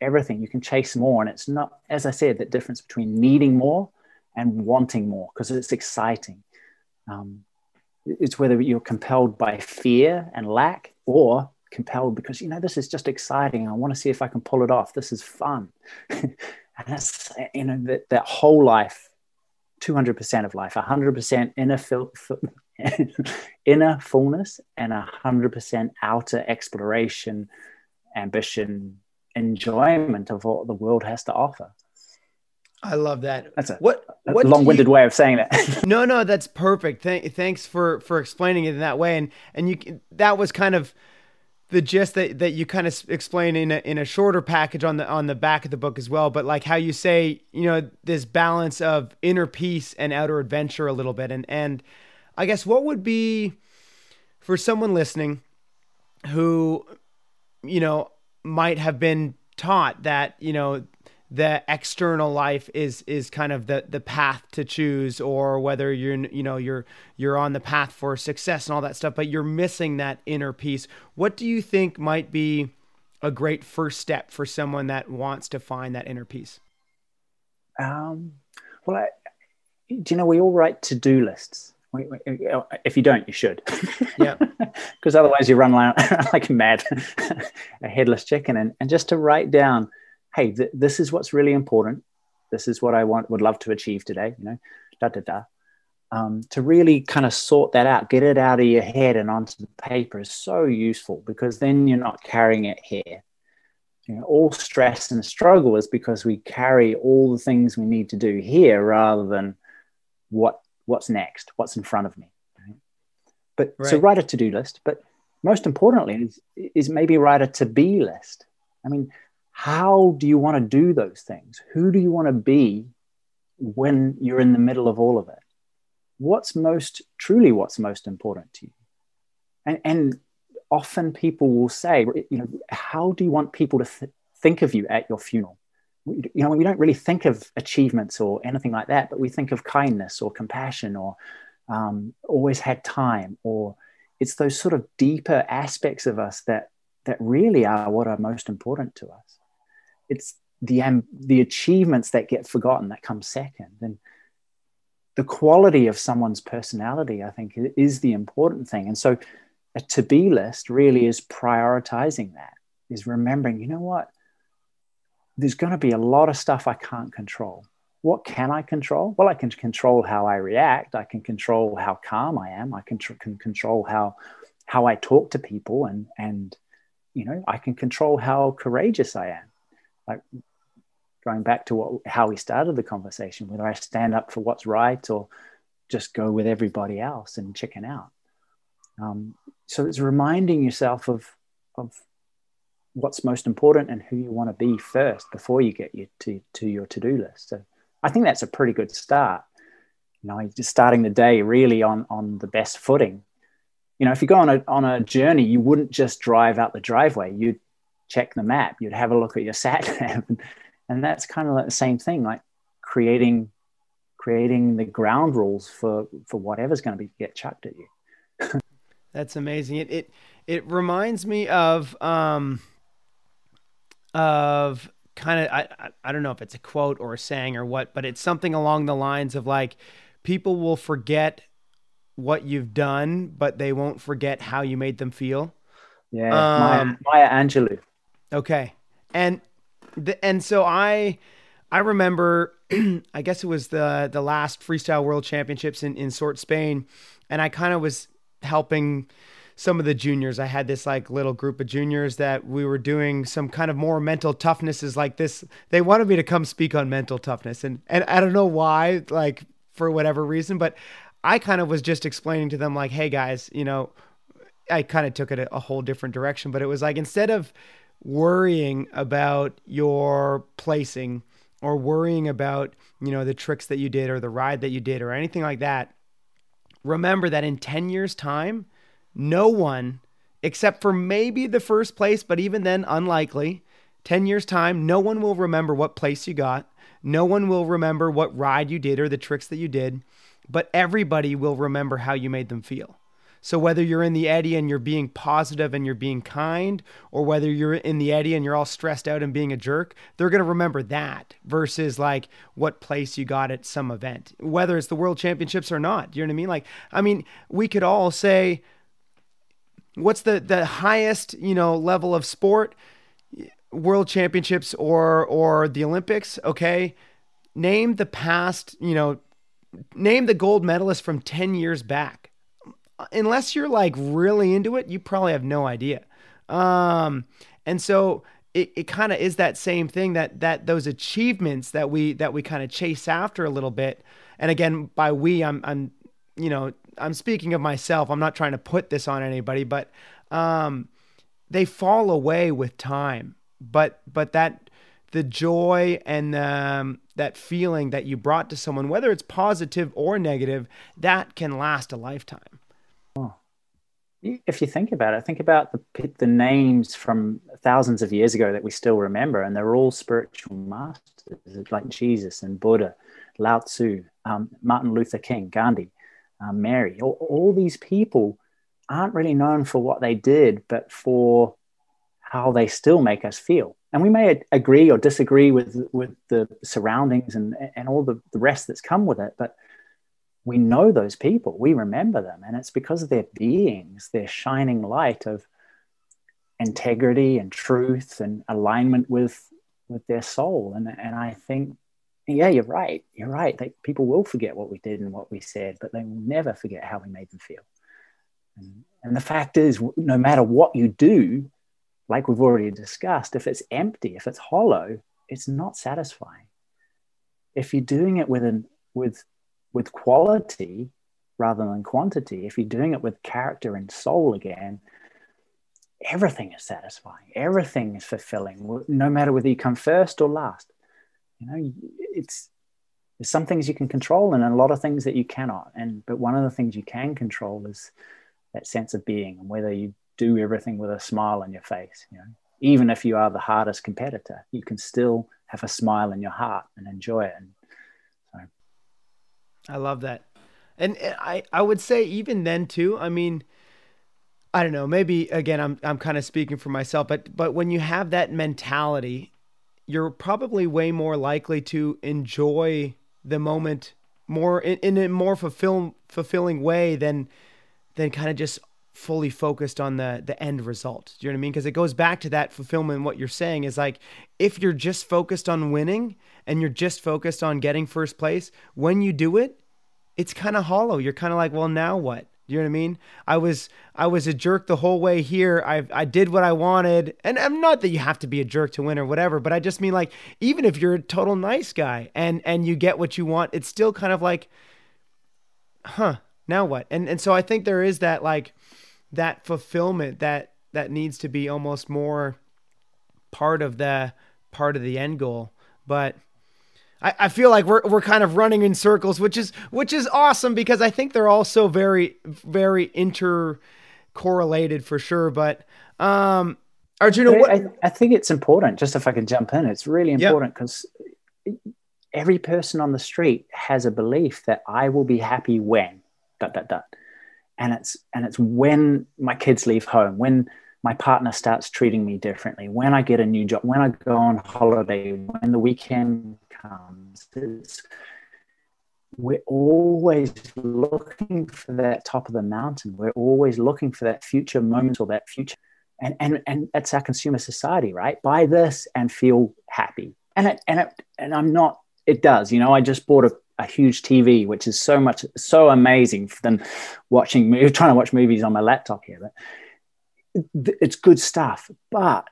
everything, you can chase more. And it's not, as I said, that difference between needing more and wanting more because it's exciting. Um, it's whether you're compelled by fear and lack or compelled because, you know, this is just exciting. I want to see if I can pull it off. This is fun. and that's, you know, that, that whole life 200% of life, 100% inner fil- inner fullness and hundred percent outer exploration, ambition, enjoyment of what the world has to offer. I love that. That's a what, a what long-winded you, way of saying that. no, no, that's perfect. Th- thanks for for explaining it in that way. And and you that was kind of the gist that, that you kind of explain in a, in a shorter package on the on the back of the book as well. But like how you say, you know, this balance of inner peace and outer adventure a little bit. And and I guess what would be for someone listening who, you know, might have been taught that you know the external life is is kind of the the path to choose or whether you're you know you're you're on the path for success and all that stuff but you're missing that inner peace. What do you think might be a great first step for someone that wants to find that inner peace? Um, well I, do you know we all write to-do lists if you don't you should yeah because otherwise you run like mad a headless chicken and, and just to write down hey, th- this is what's really important. This is what I want, would love to achieve today, you know, da da da. Um, to really kind of sort that out, get it out of your head and onto the paper is so useful because then you're not carrying it here. You know, all stress and struggle is because we carry all the things we need to do here rather than what what's next, what's in front of me. Right? But right. so write a to-do list, but most importantly is, is maybe write a to-be list. I mean, how do you want to do those things? Who do you want to be when you're in the middle of all of it? What's most truly what's most important to you? And, and often people will say, you know, how do you want people to th- think of you at your funeral? You know, we don't really think of achievements or anything like that, but we think of kindness or compassion or um, always had time, or it's those sort of deeper aspects of us that that really are what are most important to us. It's the um, the achievements that get forgotten that come second. And the quality of someone's personality i think is the important thing. And so a to be list really is prioritizing that is remembering you know what there's going to be a lot of stuff i can't control. What can i control? Well i can control how i react. I can control how calm i am. I can, tr- can control how how i talk to people and and you know i can control how courageous i am. Like going back to what how we started the conversation whether i stand up for what's right or just go with everybody else and chicken out. Um, so it's reminding yourself of of what's most important and who you want to be first before you get you to, to your to-do list. So i think that's a pretty good start. You know just starting the day really on on the best footing. You know if you go on a on a journey you wouldn't just drive out the driveway. You'd check the map. You'd have a look at your sat nav. And, and that's kind of like the same thing like creating creating the ground rules for for whatever's going to be get chucked at you. That's amazing. It it it reminds me of um of kind of I, I don't know if it's a quote or a saying or what but it's something along the lines of like people will forget what you've done but they won't forget how you made them feel yeah um, maya, maya angelou Okay. And the, and so I I remember I guess it was the the last freestyle world championships in in Sort Spain and I kind of was helping some of the juniors. I had this like little group of juniors that we were doing some kind of more mental toughnesses like this. They wanted me to come speak on mental toughness and and I don't know why like for whatever reason, but I kind of was just explaining to them like, "Hey guys, you know, I kind of took it a, a whole different direction, but it was like instead of worrying about your placing or worrying about, you know, the tricks that you did or the ride that you did or anything like that, remember that in 10 years' time, no one, except for maybe the first place, but even then, unlikely, 10 years' time, no one will remember what place you got. No one will remember what ride you did or the tricks that you did, but everybody will remember how you made them feel. So whether you're in the eddy and you're being positive and you're being kind, or whether you're in the eddy and you're all stressed out and being a jerk, they're going to remember that versus like what place you got at some event, whether it's the world championships or not. Do you know what I mean? Like, I mean, we could all say, what's the, the highest, you know, level of sport, world championships or, or the Olympics. Okay. Name the past, you know, name the gold medalist from 10 years back unless you're like really into it, you probably have no idea. Um, and so it, it kind of is that same thing that that those achievements that we that we kind of chase after a little bit. And again, by we, I'm I'm you know I'm speaking of myself. I'm not trying to put this on anybody, but um, they fall away with time. But but that the joy and um, that feeling that you brought to someone, whether it's positive or negative, that can last a lifetime. Oh. If you think about it, think about the, the names from thousands of years ago that we still remember, and they're all spiritual masters like Jesus and Buddha, Lao Tzu, um, Martin Luther King, Gandhi, um, Mary. All, all these people aren't really known for what they did, but for how they still make us feel. And we may agree or disagree with with the surroundings and and all the, the rest that's come with it but we know those people. We remember them. And it's because of their beings their shining light of integrity and truth and alignment with with their soul. And and i think yeah you're right you're right they, people will forget what we did and what we said but they will never forget how we made them feel and, and the fact is no matter what you do like we've already discussed, if it's empty, if it's hollow, it's not satisfying. If you're doing it with an, with with quality rather than quantity, if you're doing it with character and soul again, everything is satisfying. Everything is fulfilling, no matter whether you come first or last. You know, it's there's some things you can control and a lot of things that you cannot. And but one of the things you can control is that sense of being and whether you do everything with a smile on your face. You know, even if you are the hardest competitor, you can still have a smile in your heart and enjoy it. And so, I love that, and eh, I I would say even then too. I mean. I don't know. Maybe again, I'm I'm kind of speaking for myself, but but when you have that mentality, you're probably way more likely to enjoy the moment more in, in a more fulfill, fulfilling way than than kind of just fully focused on the the end result. Do you know what I mean? Because it goes back to that fulfillment. What you're saying is like if you're just focused on winning and you're just focused on getting first place, when you do it, it's kind of hollow. You're kind of like, well, now what? Do you know what I mean? I was I was a jerk the whole way here. I I did what I wanted, and I'm not that you have to be a jerk to win or whatever, but I just mean like even if you're a total nice guy and and you get what you want, it's still kind of like, huh? Now what? And and so I think there is that like that fulfillment that that needs to be almost more part of the part of the end goal. But I, I feel like we're we're kind of running in circles, which is which is awesome because I think they're all so very very intercorrelated for sure. But um Arjuna, what I, I think it's important, just if I can jump in, it's really important because yep. every person on the street has a belief that I will be happy when dot dot dot and it's and it's when my kids leave home when my partner starts treating me differently when i get a new job when i go on holiday when the weekend comes it's, we're always looking for that top of the mountain. We're always looking for that future moment or that future and and and that's our consumer society right? Buy this and feel happy. And it and it and i'm not it does you know i just bought a a huge TV, which is so much so amazing than watching trying to watch movies on my laptop here. But it's good stuff, but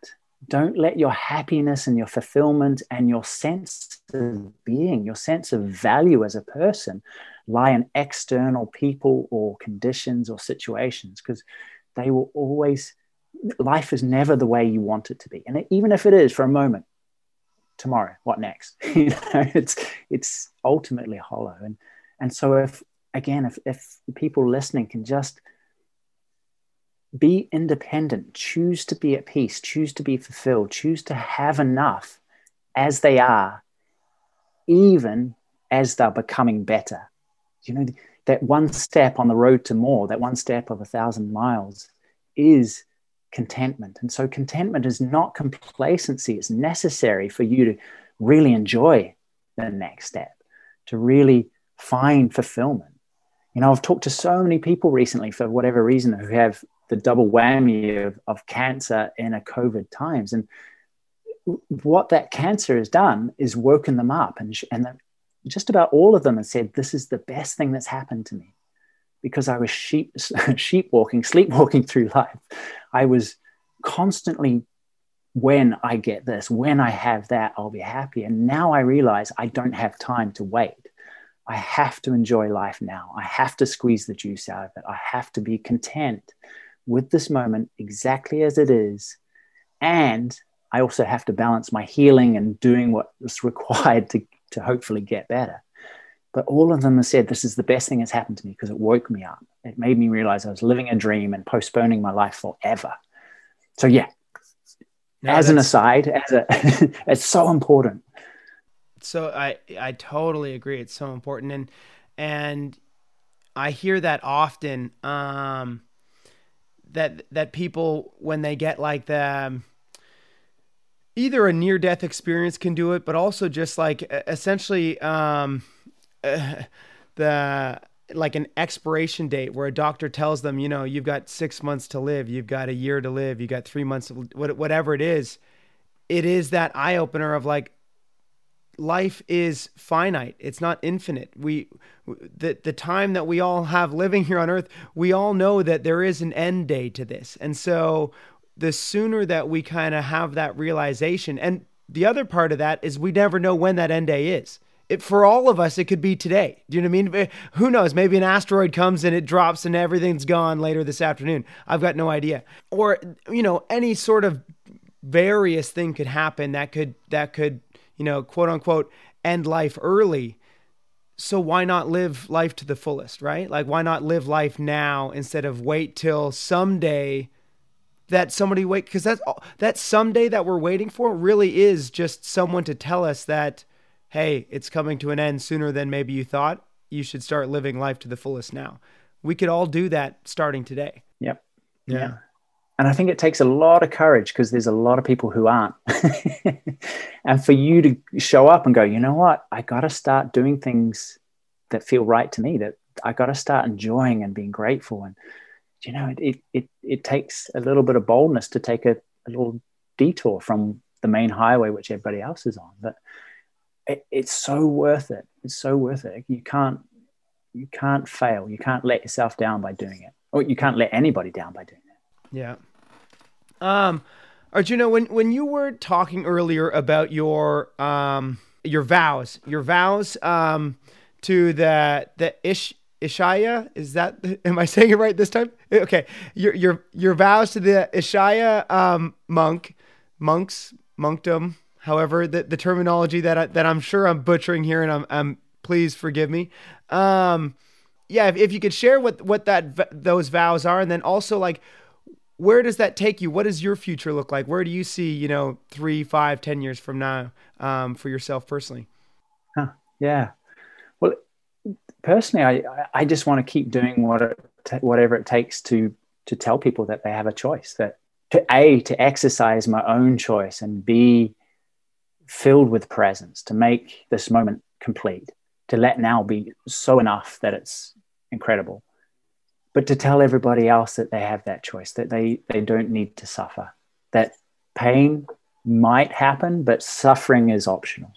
don't let your happiness and your fulfillment and your sense of being, your sense of value as a person, lie in external people or conditions or situations because they will always. Life is never the way you want it to be, and even if it is for a moment, tomorrow what next you know it's it's ultimately hollow and and so if again if, if people listening can just be independent choose to be at peace choose to be fulfilled choose to have enough as they are even as they're becoming better you know that one step on the road to more that one step of a thousand miles is contentment. And so contentment is not complacency, it's necessary for you to really enjoy the next step, to really find fulfillment. You know, I've talked to so many people recently for whatever reason who have the double whammy of, of cancer in a COVID times. And what that cancer has done is woken them up. And, and just about all of them have said, This is the best thing that's happened to me because I was sheep, sheep walking, sleepwalking through life. I was constantly when I get this, when I have that, I'll be happy. And now I realize I don't have time to wait. I have to enjoy life now. I have to squeeze the juice out of it. I have to be content with this moment exactly as it is. And I also have to balance my healing and doing what is required to, to hopefully get better. But all of them have said this is the best thing that's happened to me because it woke me up. It made me realize I was living a dream and postponing my life forever. So, yeah, no, as an aside, as a, it's so important. So I I totally agree. It's so important, and and I hear that often. Um, that that people when they get like the either a near death experience can do it, but also just like essentially um, uh, the like an expiration date where a doctor tells them, you know, you've got six months to live, you've got a year to live, you got three months, whatever it is. It is that eye opener of like, life is finite. It's not infinite. We, the, the time that we all have living here on earth, we all know that there is an end day to this. And so the sooner that we kind of have that realization, and the other part of that is we never know when that end day is it, for all of us, it could be today. Do you know what I mean? Eh, who knows? Maybe an asteroid comes and it drops and everything's gone later this afternoon. I've got no idea. Or, you know, any sort of various thing could happen that could, that could, you know, quote unquote, end life early. So why not live life to the fullest, right? Like, why not live life now instead of wait till someday that somebody wait? Because that's that someday that we're waiting for really is just someone to tell us that hey, it's coming to an end sooner than maybe you thought, you should start living life to the fullest now. We could all do that starting today. Yep. Yeah. yeah. And I think it takes a lot of courage because there's a lot of people who aren't. and for you to show up and go, you know what? I got to start doing things that feel right to me, that I got to start enjoying and being grateful. And, you know, it, it, it, takes a little bit of boldness to take a, a little detour from the main highway, which everybody else is on. But it, it's so worth it. It's so worth it. You can't you can't fail. You can't let yourself down by doing it, or you can't let anybody down by doing it. Yeah. Um, Arjuna, when when you were talking earlier about your um your vows, your vows um to the the ish Ishaya, is that am I saying it right this time? Okay, your your your vows to the Ishaya um, monk, monks, monkdom, however, the, the terminology that I, that I'm sure I'm butchering here, and I'm, I'm please forgive me. Um, yeah, if, if you could share what what that those vows are, and then also like where does that take you? What does your future look like? Where do you see you know three, five, ten years from now um, for yourself personally? Huh, yeah, well, personally, I I just want to keep doing what it, whatever it takes to to tell people that they have a choice that to a to exercise my own choice and b filled with presence to make this moment complete, to let now be so enough that it's incredible. But to tell everybody else that they have that choice, that they, they don't need to suffer, that pain might happen, but suffering is optional.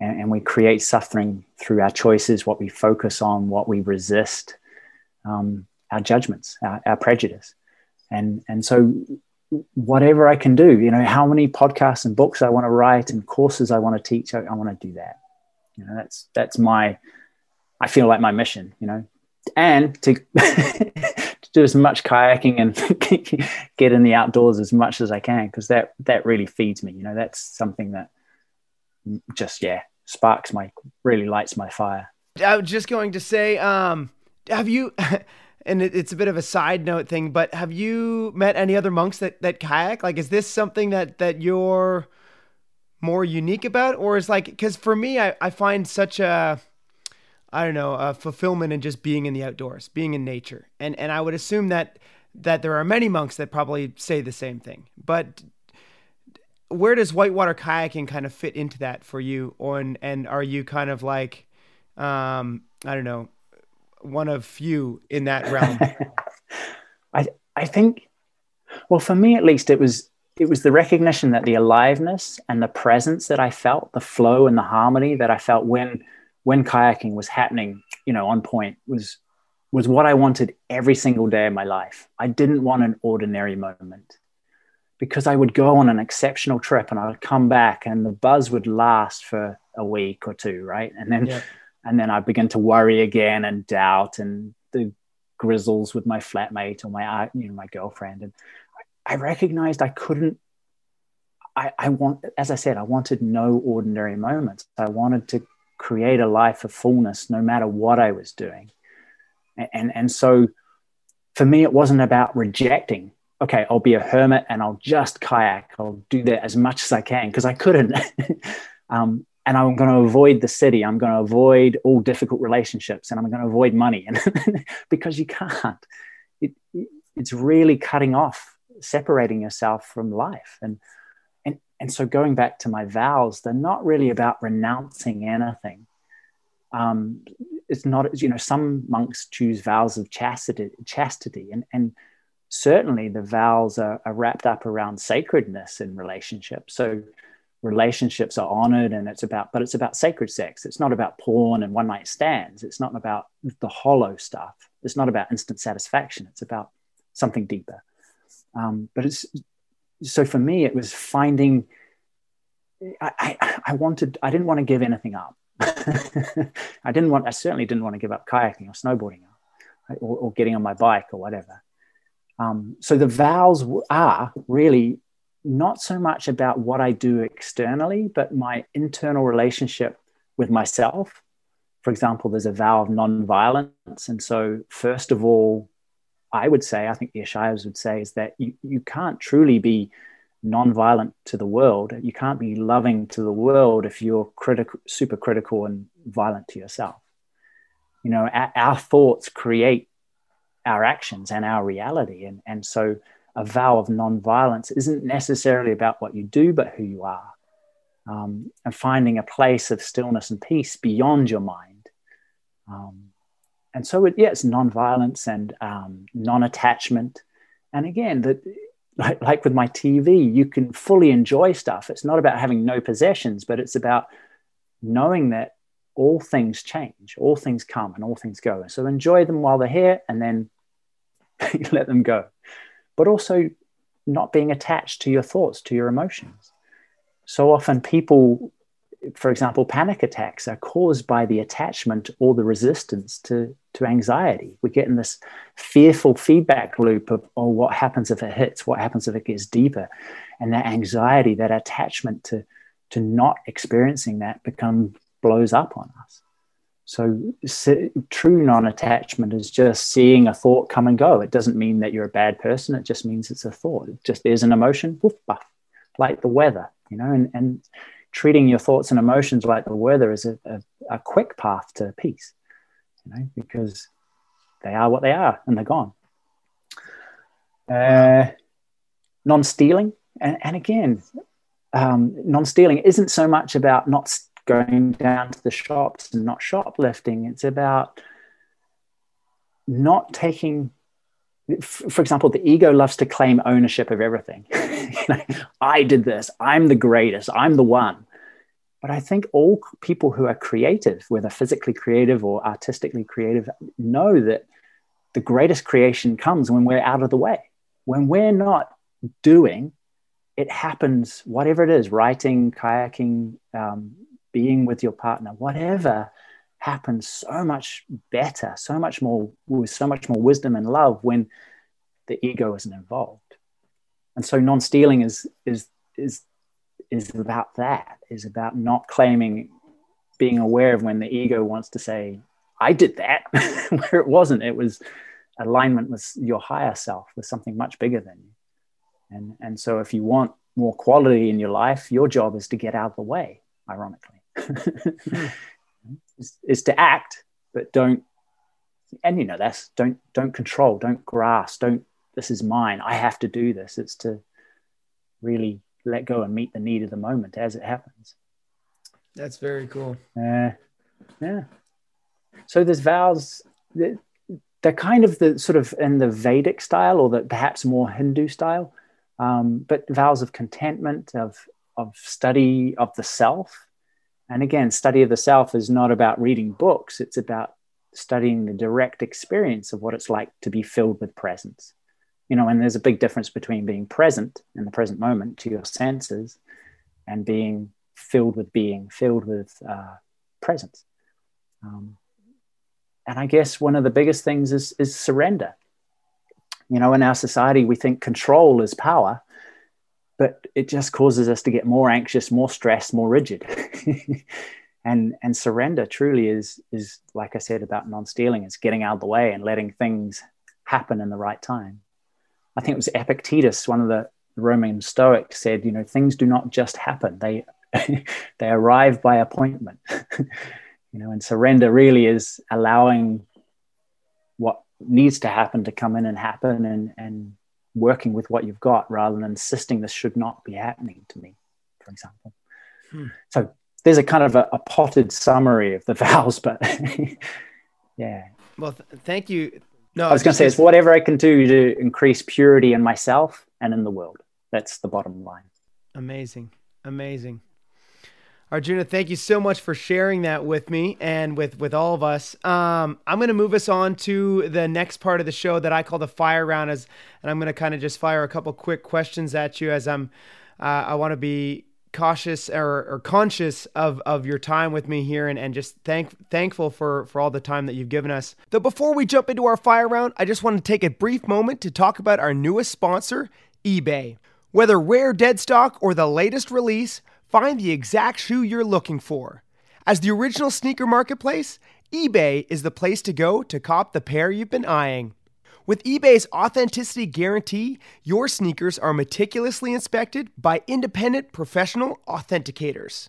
And, and we create suffering through our choices, what we focus on, what we resist, um, our judgments, our, our prejudice. And, and so whatever I can do, you know, how many podcasts and books I want to write and courses I want to teach, I, I want to do that. You know, that's that's my I feel like my mission, you know. And to, to do as much kayaking and get in the outdoors as much as I can, because that that really feeds me. You know, that's something that just yeah sparks my really lights my fire. I was just going to say, um, have you and it, it's a bit of a side note thing, but have you met any other monks that, that kayak? Like, is this something that, that you're more unique about? Or is like, cause for me, I, I find such a, I don't know, a fulfillment in just being in the outdoors, being in nature. And, and I would assume that, that there are many monks that probably say the same thing, but where does whitewater kayaking kind of fit into that for you? And, and are you kind of like, um, I don't know, one of few in that realm? I I think, well, for me at least, it was it was the recognition that the aliveness and the presence that I felt, the flow and the harmony that I felt when when kayaking was happening, you know, on point was was what I wanted every single day of my life. I didn't want an ordinary moment. because I would go on an exceptional trip and I would come back and the buzz would last for a week or two, right? And then yeah. and then I begin to worry again and doubt and the grizzles with my flatmate or my uh, you know my girlfriend and I recognized I couldn't I, I want as I said I wanted no ordinary moments I wanted to create a life of fullness no matter what I was doing and and, and so for me it wasn't about rejecting okay, I'll be a hermit and I'll just kayak. I'll do that as much as I can because I couldn't. um, and I'm going to avoid the city. I'm going to avoid all difficult relationships and I'm going to avoid money. And because you can't, it, it's really cutting off, separating yourself from life. And, and, so going back to my vows, they're not really about renouncing anything. Um, it's not, you know, some monks choose vows of chastity, chastity and, and certainly the vows are, are wrapped up around sacredness in relationships. So relationships are honored and it's about, but it's about sacred sex. It's not about porn and one night stands. It's not about the hollow stuff. It's not about instant satisfaction. It's about something deeper. Um, but it's so for me, it was finding. I, I, I wanted. I didn't want to give anything up. I didn't want. I certainly didn't want to give up kayaking or snowboarding, or, or getting on my bike or whatever. Um, so the vows are really not so much about what I do externally, but my internal relationship with myself. For example, there's a vow of non-violence, and so first of all, I would say, I think the Ishayas would say, is that you, you can't truly be non-violent to the world. You can't be loving to the world if you're critical, super critical and violent to yourself. You know, our, our thoughts create our actions and our reality. And, and so a vow of non-violence isn't necessarily about what you do, but who you are. Um, and finding a place of stillness and peace beyond your mind. Um, and so, it, yeah, it's non-violence and um, non-attachment. And again, that like, like with my TV, you can fully enjoy stuff. It's not about having no possessions, but it's about knowing that all things change, all things come, and all things go. So enjoy them while they're here, and then let them go. But also not being attached to your thoughts, to your emotions. So often, people, for example, panic attacks are caused by the attachment or the resistance to, to anxiety. We get in this fearful feedback loop of, oh, what happens if it hits? What happens if it gets deeper? And that anxiety, that attachment to, to not experiencing that become blows up on us. So, true non attachment is just seeing a thought come and go. It doesn't mean that you're a bad person. It just means it's a thought. It just is an emotion, woof, buff, like the weather, you know, and, and treating your thoughts and emotions like the weather is a, a, a quick path to peace, you know, because they are what they are and they're gone. Uh, non stealing. And, and, again, um, non stealing isn't so much about not going down to the shops and not shoplifting. It's about not taking, for example, the ego loves to claim ownership of everything. I did this. I'm the greatest. I'm the one. But I think all people who are creative, whether physically creative or artistically creative, know that the greatest creation comes when we're out of the way. When we're not doing, it happens, whatever it is writing, kayaking, um, being with your partner, whatever happens so much better, so much more with so much more wisdom and love when the ego isn't involved. And so non-stealing is is is is about that, is about not claiming being aware of when the ego wants to say, I did that, where it wasn't. It was alignment with your higher self, with something much bigger than you. And, and so if you want more quality in your life, your job is to get out of the way, ironically hmm. Is, is to act, but don't. And you know that's don't don't control, don't grasp, don't. This is mine. I have to do this. It's to really let go and meet the need of the moment as it happens. That's very cool. Uh, yeah. So there's vows that they're kind of the sort of in the Vedic style or the perhaps more Hindu style, um, but vows of contentment, of of study of the self, and again, study of the self is not about reading books, it's about studying the direct experience of what it's like to be filled with presence. you know, and there's a big difference between being present in the present moment to your senses and being filled with being, filled with uh, presence. Um, and I guess one of the biggest things is, is surrender. You know, in our society, we think control is power, but it just causes us to get more anxious, more stressed, more rigid. and and surrender truly is is like I said about non-stealing, it's getting out of the way and letting things happen in the right time. I think it was Epictetus, one of the Roman Stoics, said, you know, things do not just happen; they they arrive by appointment. you know, and surrender really is allowing what needs to happen to come in and happen, and and working with what you've got rather than insisting this should not be happening to me, for example. Hmm. So there's a kind of a, a, potted summary of the vows, but yeah. Well, th- thank you. No, I was going to say it's whatever I can do to increase purity in myself and in the world. That's the bottom line. Amazing. Amazing. Arjuna, thank you so much for sharing that with me and with with all of us. Um, I'm going to move us on to the next part of the show that I call the fire round, as and I'm going to kind of just fire a couple quick questions at you as I'm. Uh, I want to be cautious or, or, conscious of, of your time with me here and, and just thank thankful for, for all the time that you've given us. Though before we jump into our fire round, I just want to take a brief moment to talk about our newest sponsor, eBay. Whether rare dead stock or the latest release, find the exact shoe you're looking for. As the original sneaker marketplace, eBay is the place to go to cop the pair you've been eyeing. With eBay's authenticity guarantee, your sneakers are meticulously inspected by independent professional authenticators.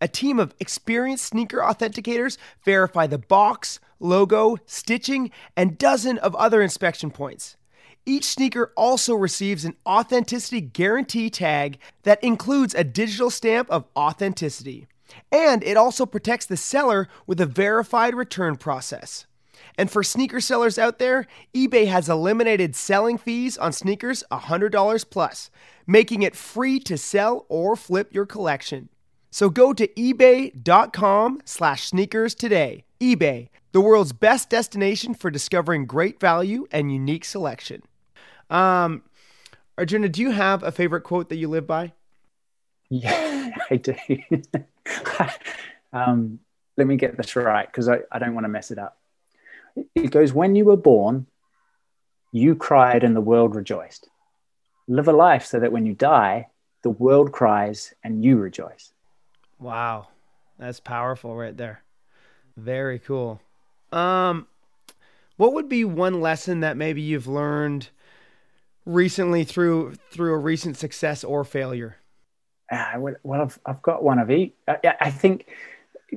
A team of experienced sneaker authenticators verify the box, logo, stitching, and dozen of other inspection points. Each sneaker also receives an authenticity guarantee tag that includes a digital stamp of authenticity. And it also protects the seller with a verified return process. And for sneaker sellers out there, eBay has eliminated selling fees on sneakers $100 plus, making it free to sell or flip your collection. So go to ebay.com/sneakers today. eBay, the world's best destination for discovering great value and unique selection. Um, Arjuna, do you have a favorite quote that you live by? Yeah, I do. um, let me get this right because I, I don't want to mess it up. It goes, When you were born, you cried and the world rejoiced. Live a life so that when you die, the world cries and you rejoice. Wow. That's powerful right there. Very cool. Um, what would be one lesson that maybe you've learned recently through through a recent success or failure? Uh, well, I've, I've got one of each. I, I think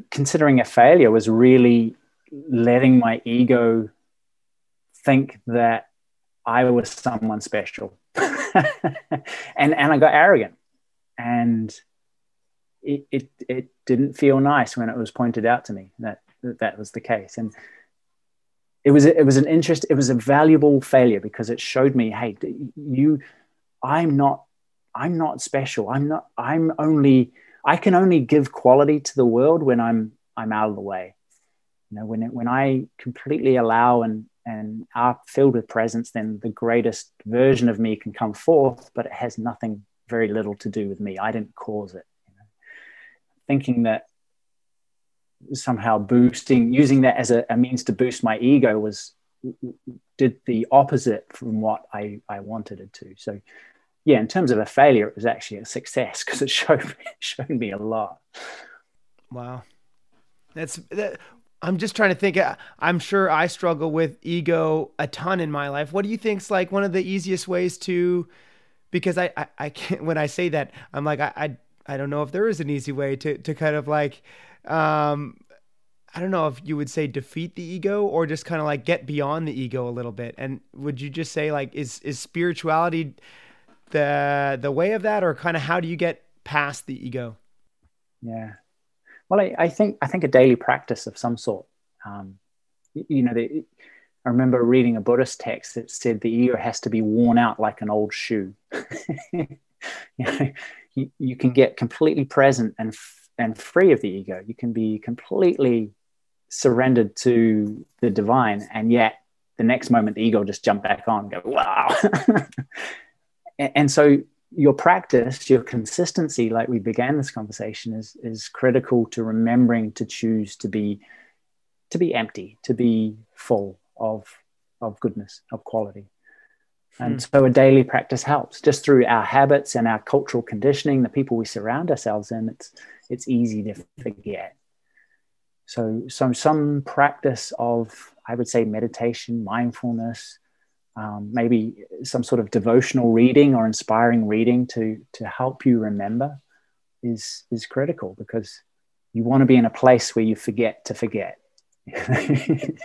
considering a failure was really letting my ego think that I was someone special. and and I got arrogant. And it, it it didn't feel nice when it was pointed out to me that that, that was the case. And it was it was an interest, it was a valuable failure because it showed me, hey, you I'm not I'm not special. I'm not I'm only I can only give quality to the world when I'm I'm out of the way you know when it, when i completely allow and and are filled with presence then the greatest version of me can come forth but it has nothing very little to do with me i didn't cause it you know? thinking that somehow boosting using that as a, a means to boost my ego was did the opposite from what I, I wanted it to. So, yeah, in terms of a failure, it was actually a success because it showed showed me a lot. Wow, that's that. I'm just trying to think. Uh, I'm sure I struggle with ego a ton in my life. What do you think's like one of the easiest ways to? Because I, I, I can't. When I say that, I'm like I, I, I don't know if there is an easy way to to kind of like, um, I don't know if you would say defeat the ego or just kind of like get beyond the ego a little bit. And would you just say like is is spirituality the the way of that, or kind of how do you get past the ego? Yeah, well, I, I, think I think a daily practice of some sort. Um, you know, the, I remember reading a Buddhist text that said the ego has to be worn out like an old shoe. you, know, you, you, can get completely present and and free of the ego. You can be completely surrendered to the divine, and yet the next moment the ego just jump back on go wow and, so your practice your consistency like we began this conversation is is critical to remembering to choose to be to be empty to be full of of goodness of quality and mm. so a daily practice helps just through our habits and our cultural conditioning the people we surround ourselves in it's it's easy to forget. So so some practice of i would say meditation mindfulness um, maybe some sort of devotional reading or inspiring reading to to help you remember is is critical because you want to be in a place where you forget to forget.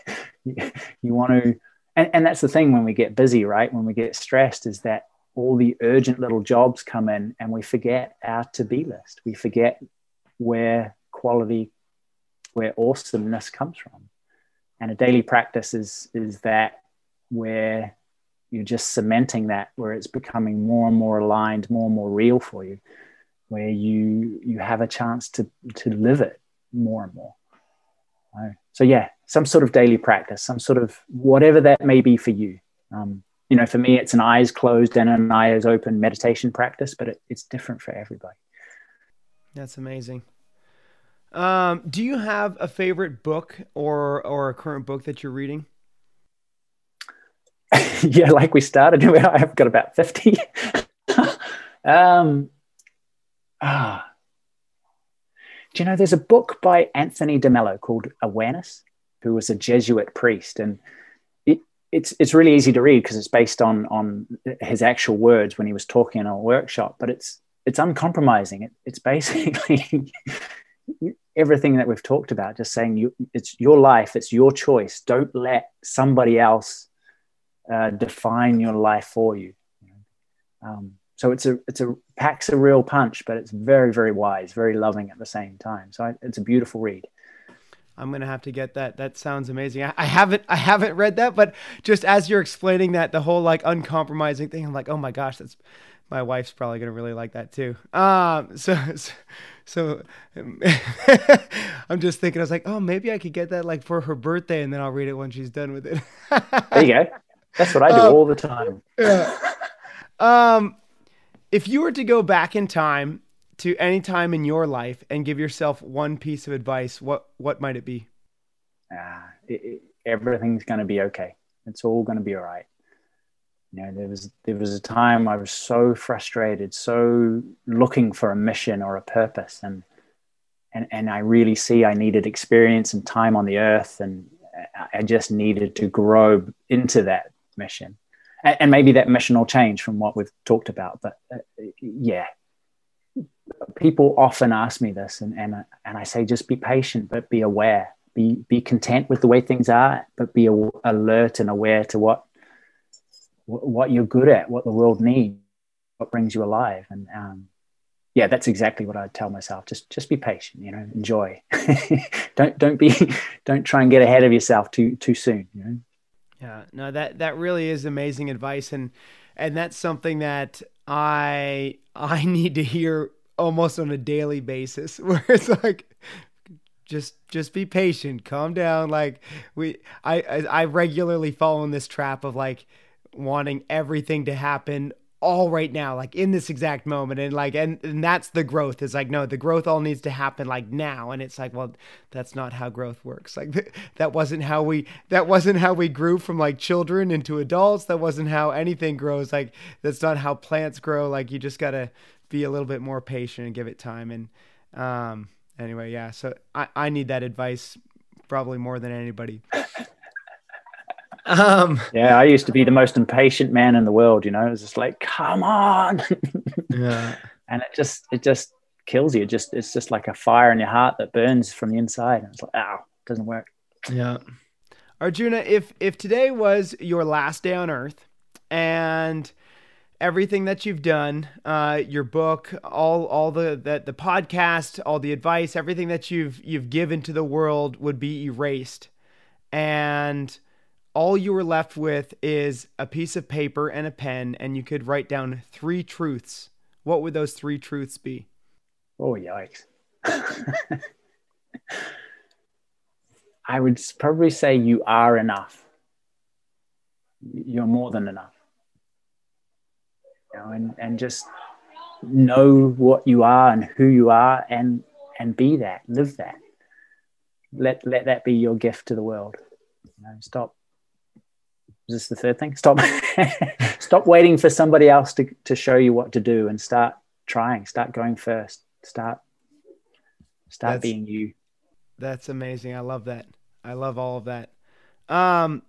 You want to and, and that's the thing when we get busy right? When we get stressed is that all the urgent little jobs come in and we forget our to-be list. We forget where quality where awesomeness comes from. And a daily practice is is that where you're just cementing that where it's becoming more and more aligned more and more real for you where you you have a chance to to live it more and more. So yeah some sort of daily practice some sort of whatever that may be for you. Um, you know for me it's an eyes closed and an eyes open meditation practice but it, it's different for everybody that's amazing um, do you have a favorite book or or a current book that you're reading yeah, like we started, I've got about 50. um, ah. Do you know, there's a book by Anthony de Mello called Awareness, who was a Jesuit priest. And it, it's, it's really easy to read because it's based on, on his actual words when he was talking in a workshop, but it's, it's uncompromising. It, it's basically everything that we've talked about, just saying you, it's your life, it's your choice. Don't let somebody else uh, define your life for you. Um, so it's a it's a packs a real punch, but it's very very wise, very loving at the same time. So I, it's a beautiful read. I'm gonna have to get that. That sounds amazing. I, I, haven't I haven't read that, but just as you're explaining that, the whole like uncompromising thing, I'm like, oh my gosh, that's my wife's probably gonna really like that too. Um, so so, so I'm just thinking, I was like, oh, maybe I could get that like for her birthday, and then I'll read it when she's done with it. there you go. That's what I do um, all the time. Yeah. um, if you were to go back in time to any time in your life and give yourself one piece of advice, what what might it be? Uh, it, it, everything's going to be okay. It's all going to be all right. You know, there was there was a time I was so frustrated, so looking for a mission or a purpose, and and and I really see I needed experience and time on the earth, and I just needed to grow into that mission. And, and maybe that mission will change from what we've talked about but uh, yeah. People often ask me this and, and and I say just be patient but be aware. Be be content with the way things are but be alert and aware to what what you're good at what the world needs what brings you alive. And um, yeah that's exactly what I'd tell myself. Just just be patient you know enjoy. Don't don't be don't try and get ahead of yourself too too soon you know? Yeah, no, that that really is amazing advice, and and that's something that I I need to hear almost on a daily basis, where it's like just just be patient calm down. Like we I, I i regularly fall in this trap of like wanting everything to happen all right now, like in this exact moment. And like, and, and that's the growth is like, no, the growth all needs to happen like now. And it's like, well, that's not how growth works. Like that wasn't how we, that wasn't how we grew from like children into adults. That wasn't how anything grows. Like that's not how plants grow. Like you just got to be a little bit more patient and give it time. And, um, anyway, yeah. So I, I need that advice probably more than anybody. Um, yeah, I used to be the most impatient man in the world. You know, it was just like, come on. yeah, and it just it just kills you. It just it's just like a fire in your heart that burns from the inside, and it's like, ow, it doesn't work. Yeah, Arjuna, if if today was your last day on Earth, and everything that you've done, uh, your book, all all the, the the podcast, all the advice, everything that you've you've given to the world would be erased, and all you were left with is a piece of paper and a pen, and you could write down three truths. What would those three truths be? Oh, yikes. I would probably say you are enough. you're more than enough. You know, and, and just know what you are and who you are and and be that, live that. Let let that be your gift to the world. You know, stop. This is this the third thing? Stop stop waiting for somebody else to, to show you what to do and start trying, start going first. Start start that's, being you. That's amazing. I love that. I love all of that. Um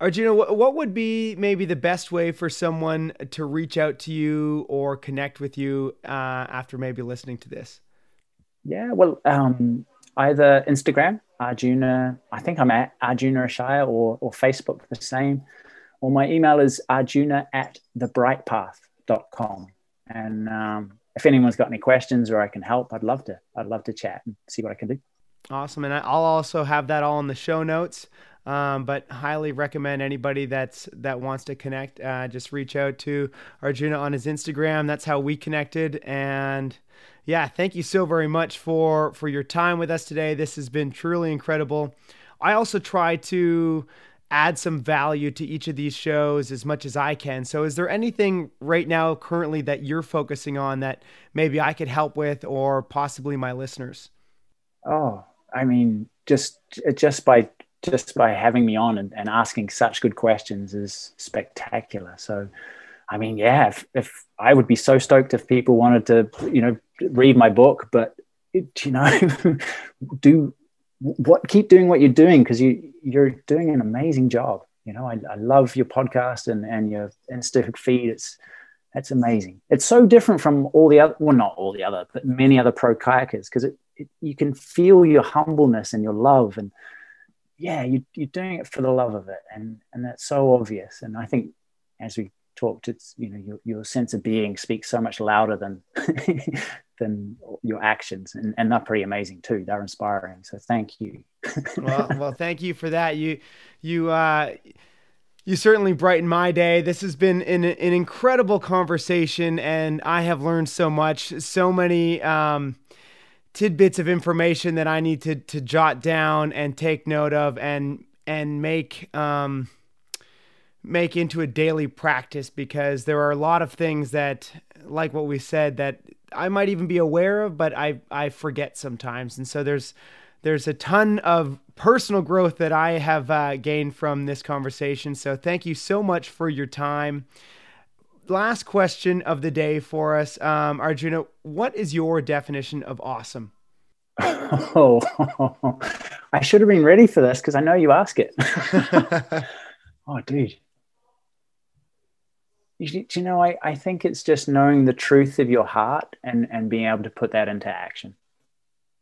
Arjuna, what would be maybe the best way for someone to reach out to you or connect with you uh, after maybe listening to this? Yeah, well, um, either Instagram, Arjuna, I think I'm at Arjuna Ishaya, or, or Facebook the same. Or my email is arjuna at thebrightpath.com. And um, if anyone's got any questions or I can help, I'd love to. I'd love to chat and see what I can do. Awesome. And I'll also have that all in the show notes. Um, but highly recommend anybody that's that wants to connect, uh, just reach out to Arjuna on his Instagram. That's how we connected. And yeah, thank you so very much for for your time with us today. This has been truly incredible. I also try to add some value to each of these shows as much as I can. So, is there anything right now currently that you're focusing on that maybe I could help with, or possibly my listeners? Oh, I mean, just just by just by having me on and, and asking such good questions is spectacular. So, I mean, yeah, if, if I would be so stoked if people wanted to, you know, read my book, but you know, do what, keep doing what you're doing because you you're doing an amazing job. You know, I, I love your podcast and and your Insta feed. It's that's amazing. It's so different from all the other, well, not all the other, but many other pro kayakers because it, it, you can feel your humbleness and your love and yeah, you, you're doing it for the love of it, and and that's so obvious. And I think as we talked, it's you know your, your sense of being speaks so much louder than than your actions, and and they're pretty amazing too. They're inspiring. So thank you. well, well, thank you for that. You you. uh you certainly brighten my day. This has been an, an incredible conversation, and I have learned so much. So many um, tidbits of information that I need to to jot down and take note of and and make um, make into a daily practice because there are a lot of things that like what we said that I might even be aware of but I I forget sometimes and so there's there's a ton of personal growth that I have uh, gained from this conversation so thank you so much for your time last question of the day for us. Um, Arjuna, what is your definition of awesome? Oh, I should have been ready for this because I know you ask it. oh, dude. You, you know, I, I think it's just knowing the truth of your heart and, and being able to put that into action.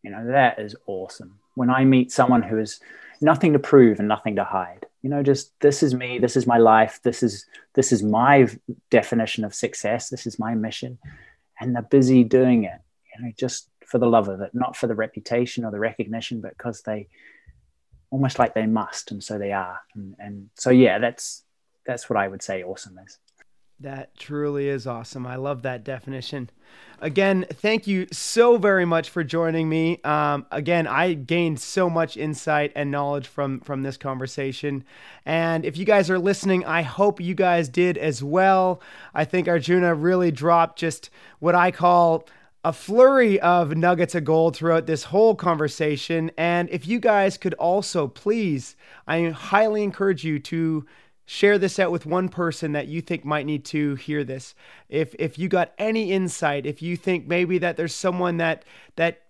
You know, that is awesome. When I meet someone who has nothing to prove and nothing to hide, you know just this is me this is my life this is this is my definition of success this is my mission and they're busy doing it you know just for the love of it not for the reputation or the recognition but because they almost like they must and so they are and, and so yeah that's that's what i would say awesome is that truly is awesome. I love that definition. Again, thank you so very much for joining me. Um, again, I gained so much insight and knowledge from from this conversation. And if you guys are listening, I hope you guys did as well. I think Arjuna really dropped just what I call a flurry of nuggets of gold throughout this whole conversation. And if you guys could also please, I highly encourage you to share this out with one person that you think might need to hear this if if you got any insight if you think maybe that there's someone that that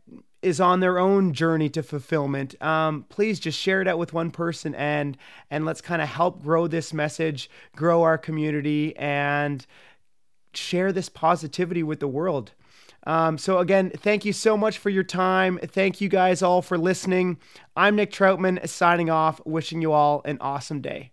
is on their own journey to fulfillment um, please just share it out with one person and and let's kind of help grow this message grow our community and share this positivity with the world um, so again, thank you so much for your time. Thank you guys all for listening. I'm Nick Troutman signing off, wishing you all an awesome day.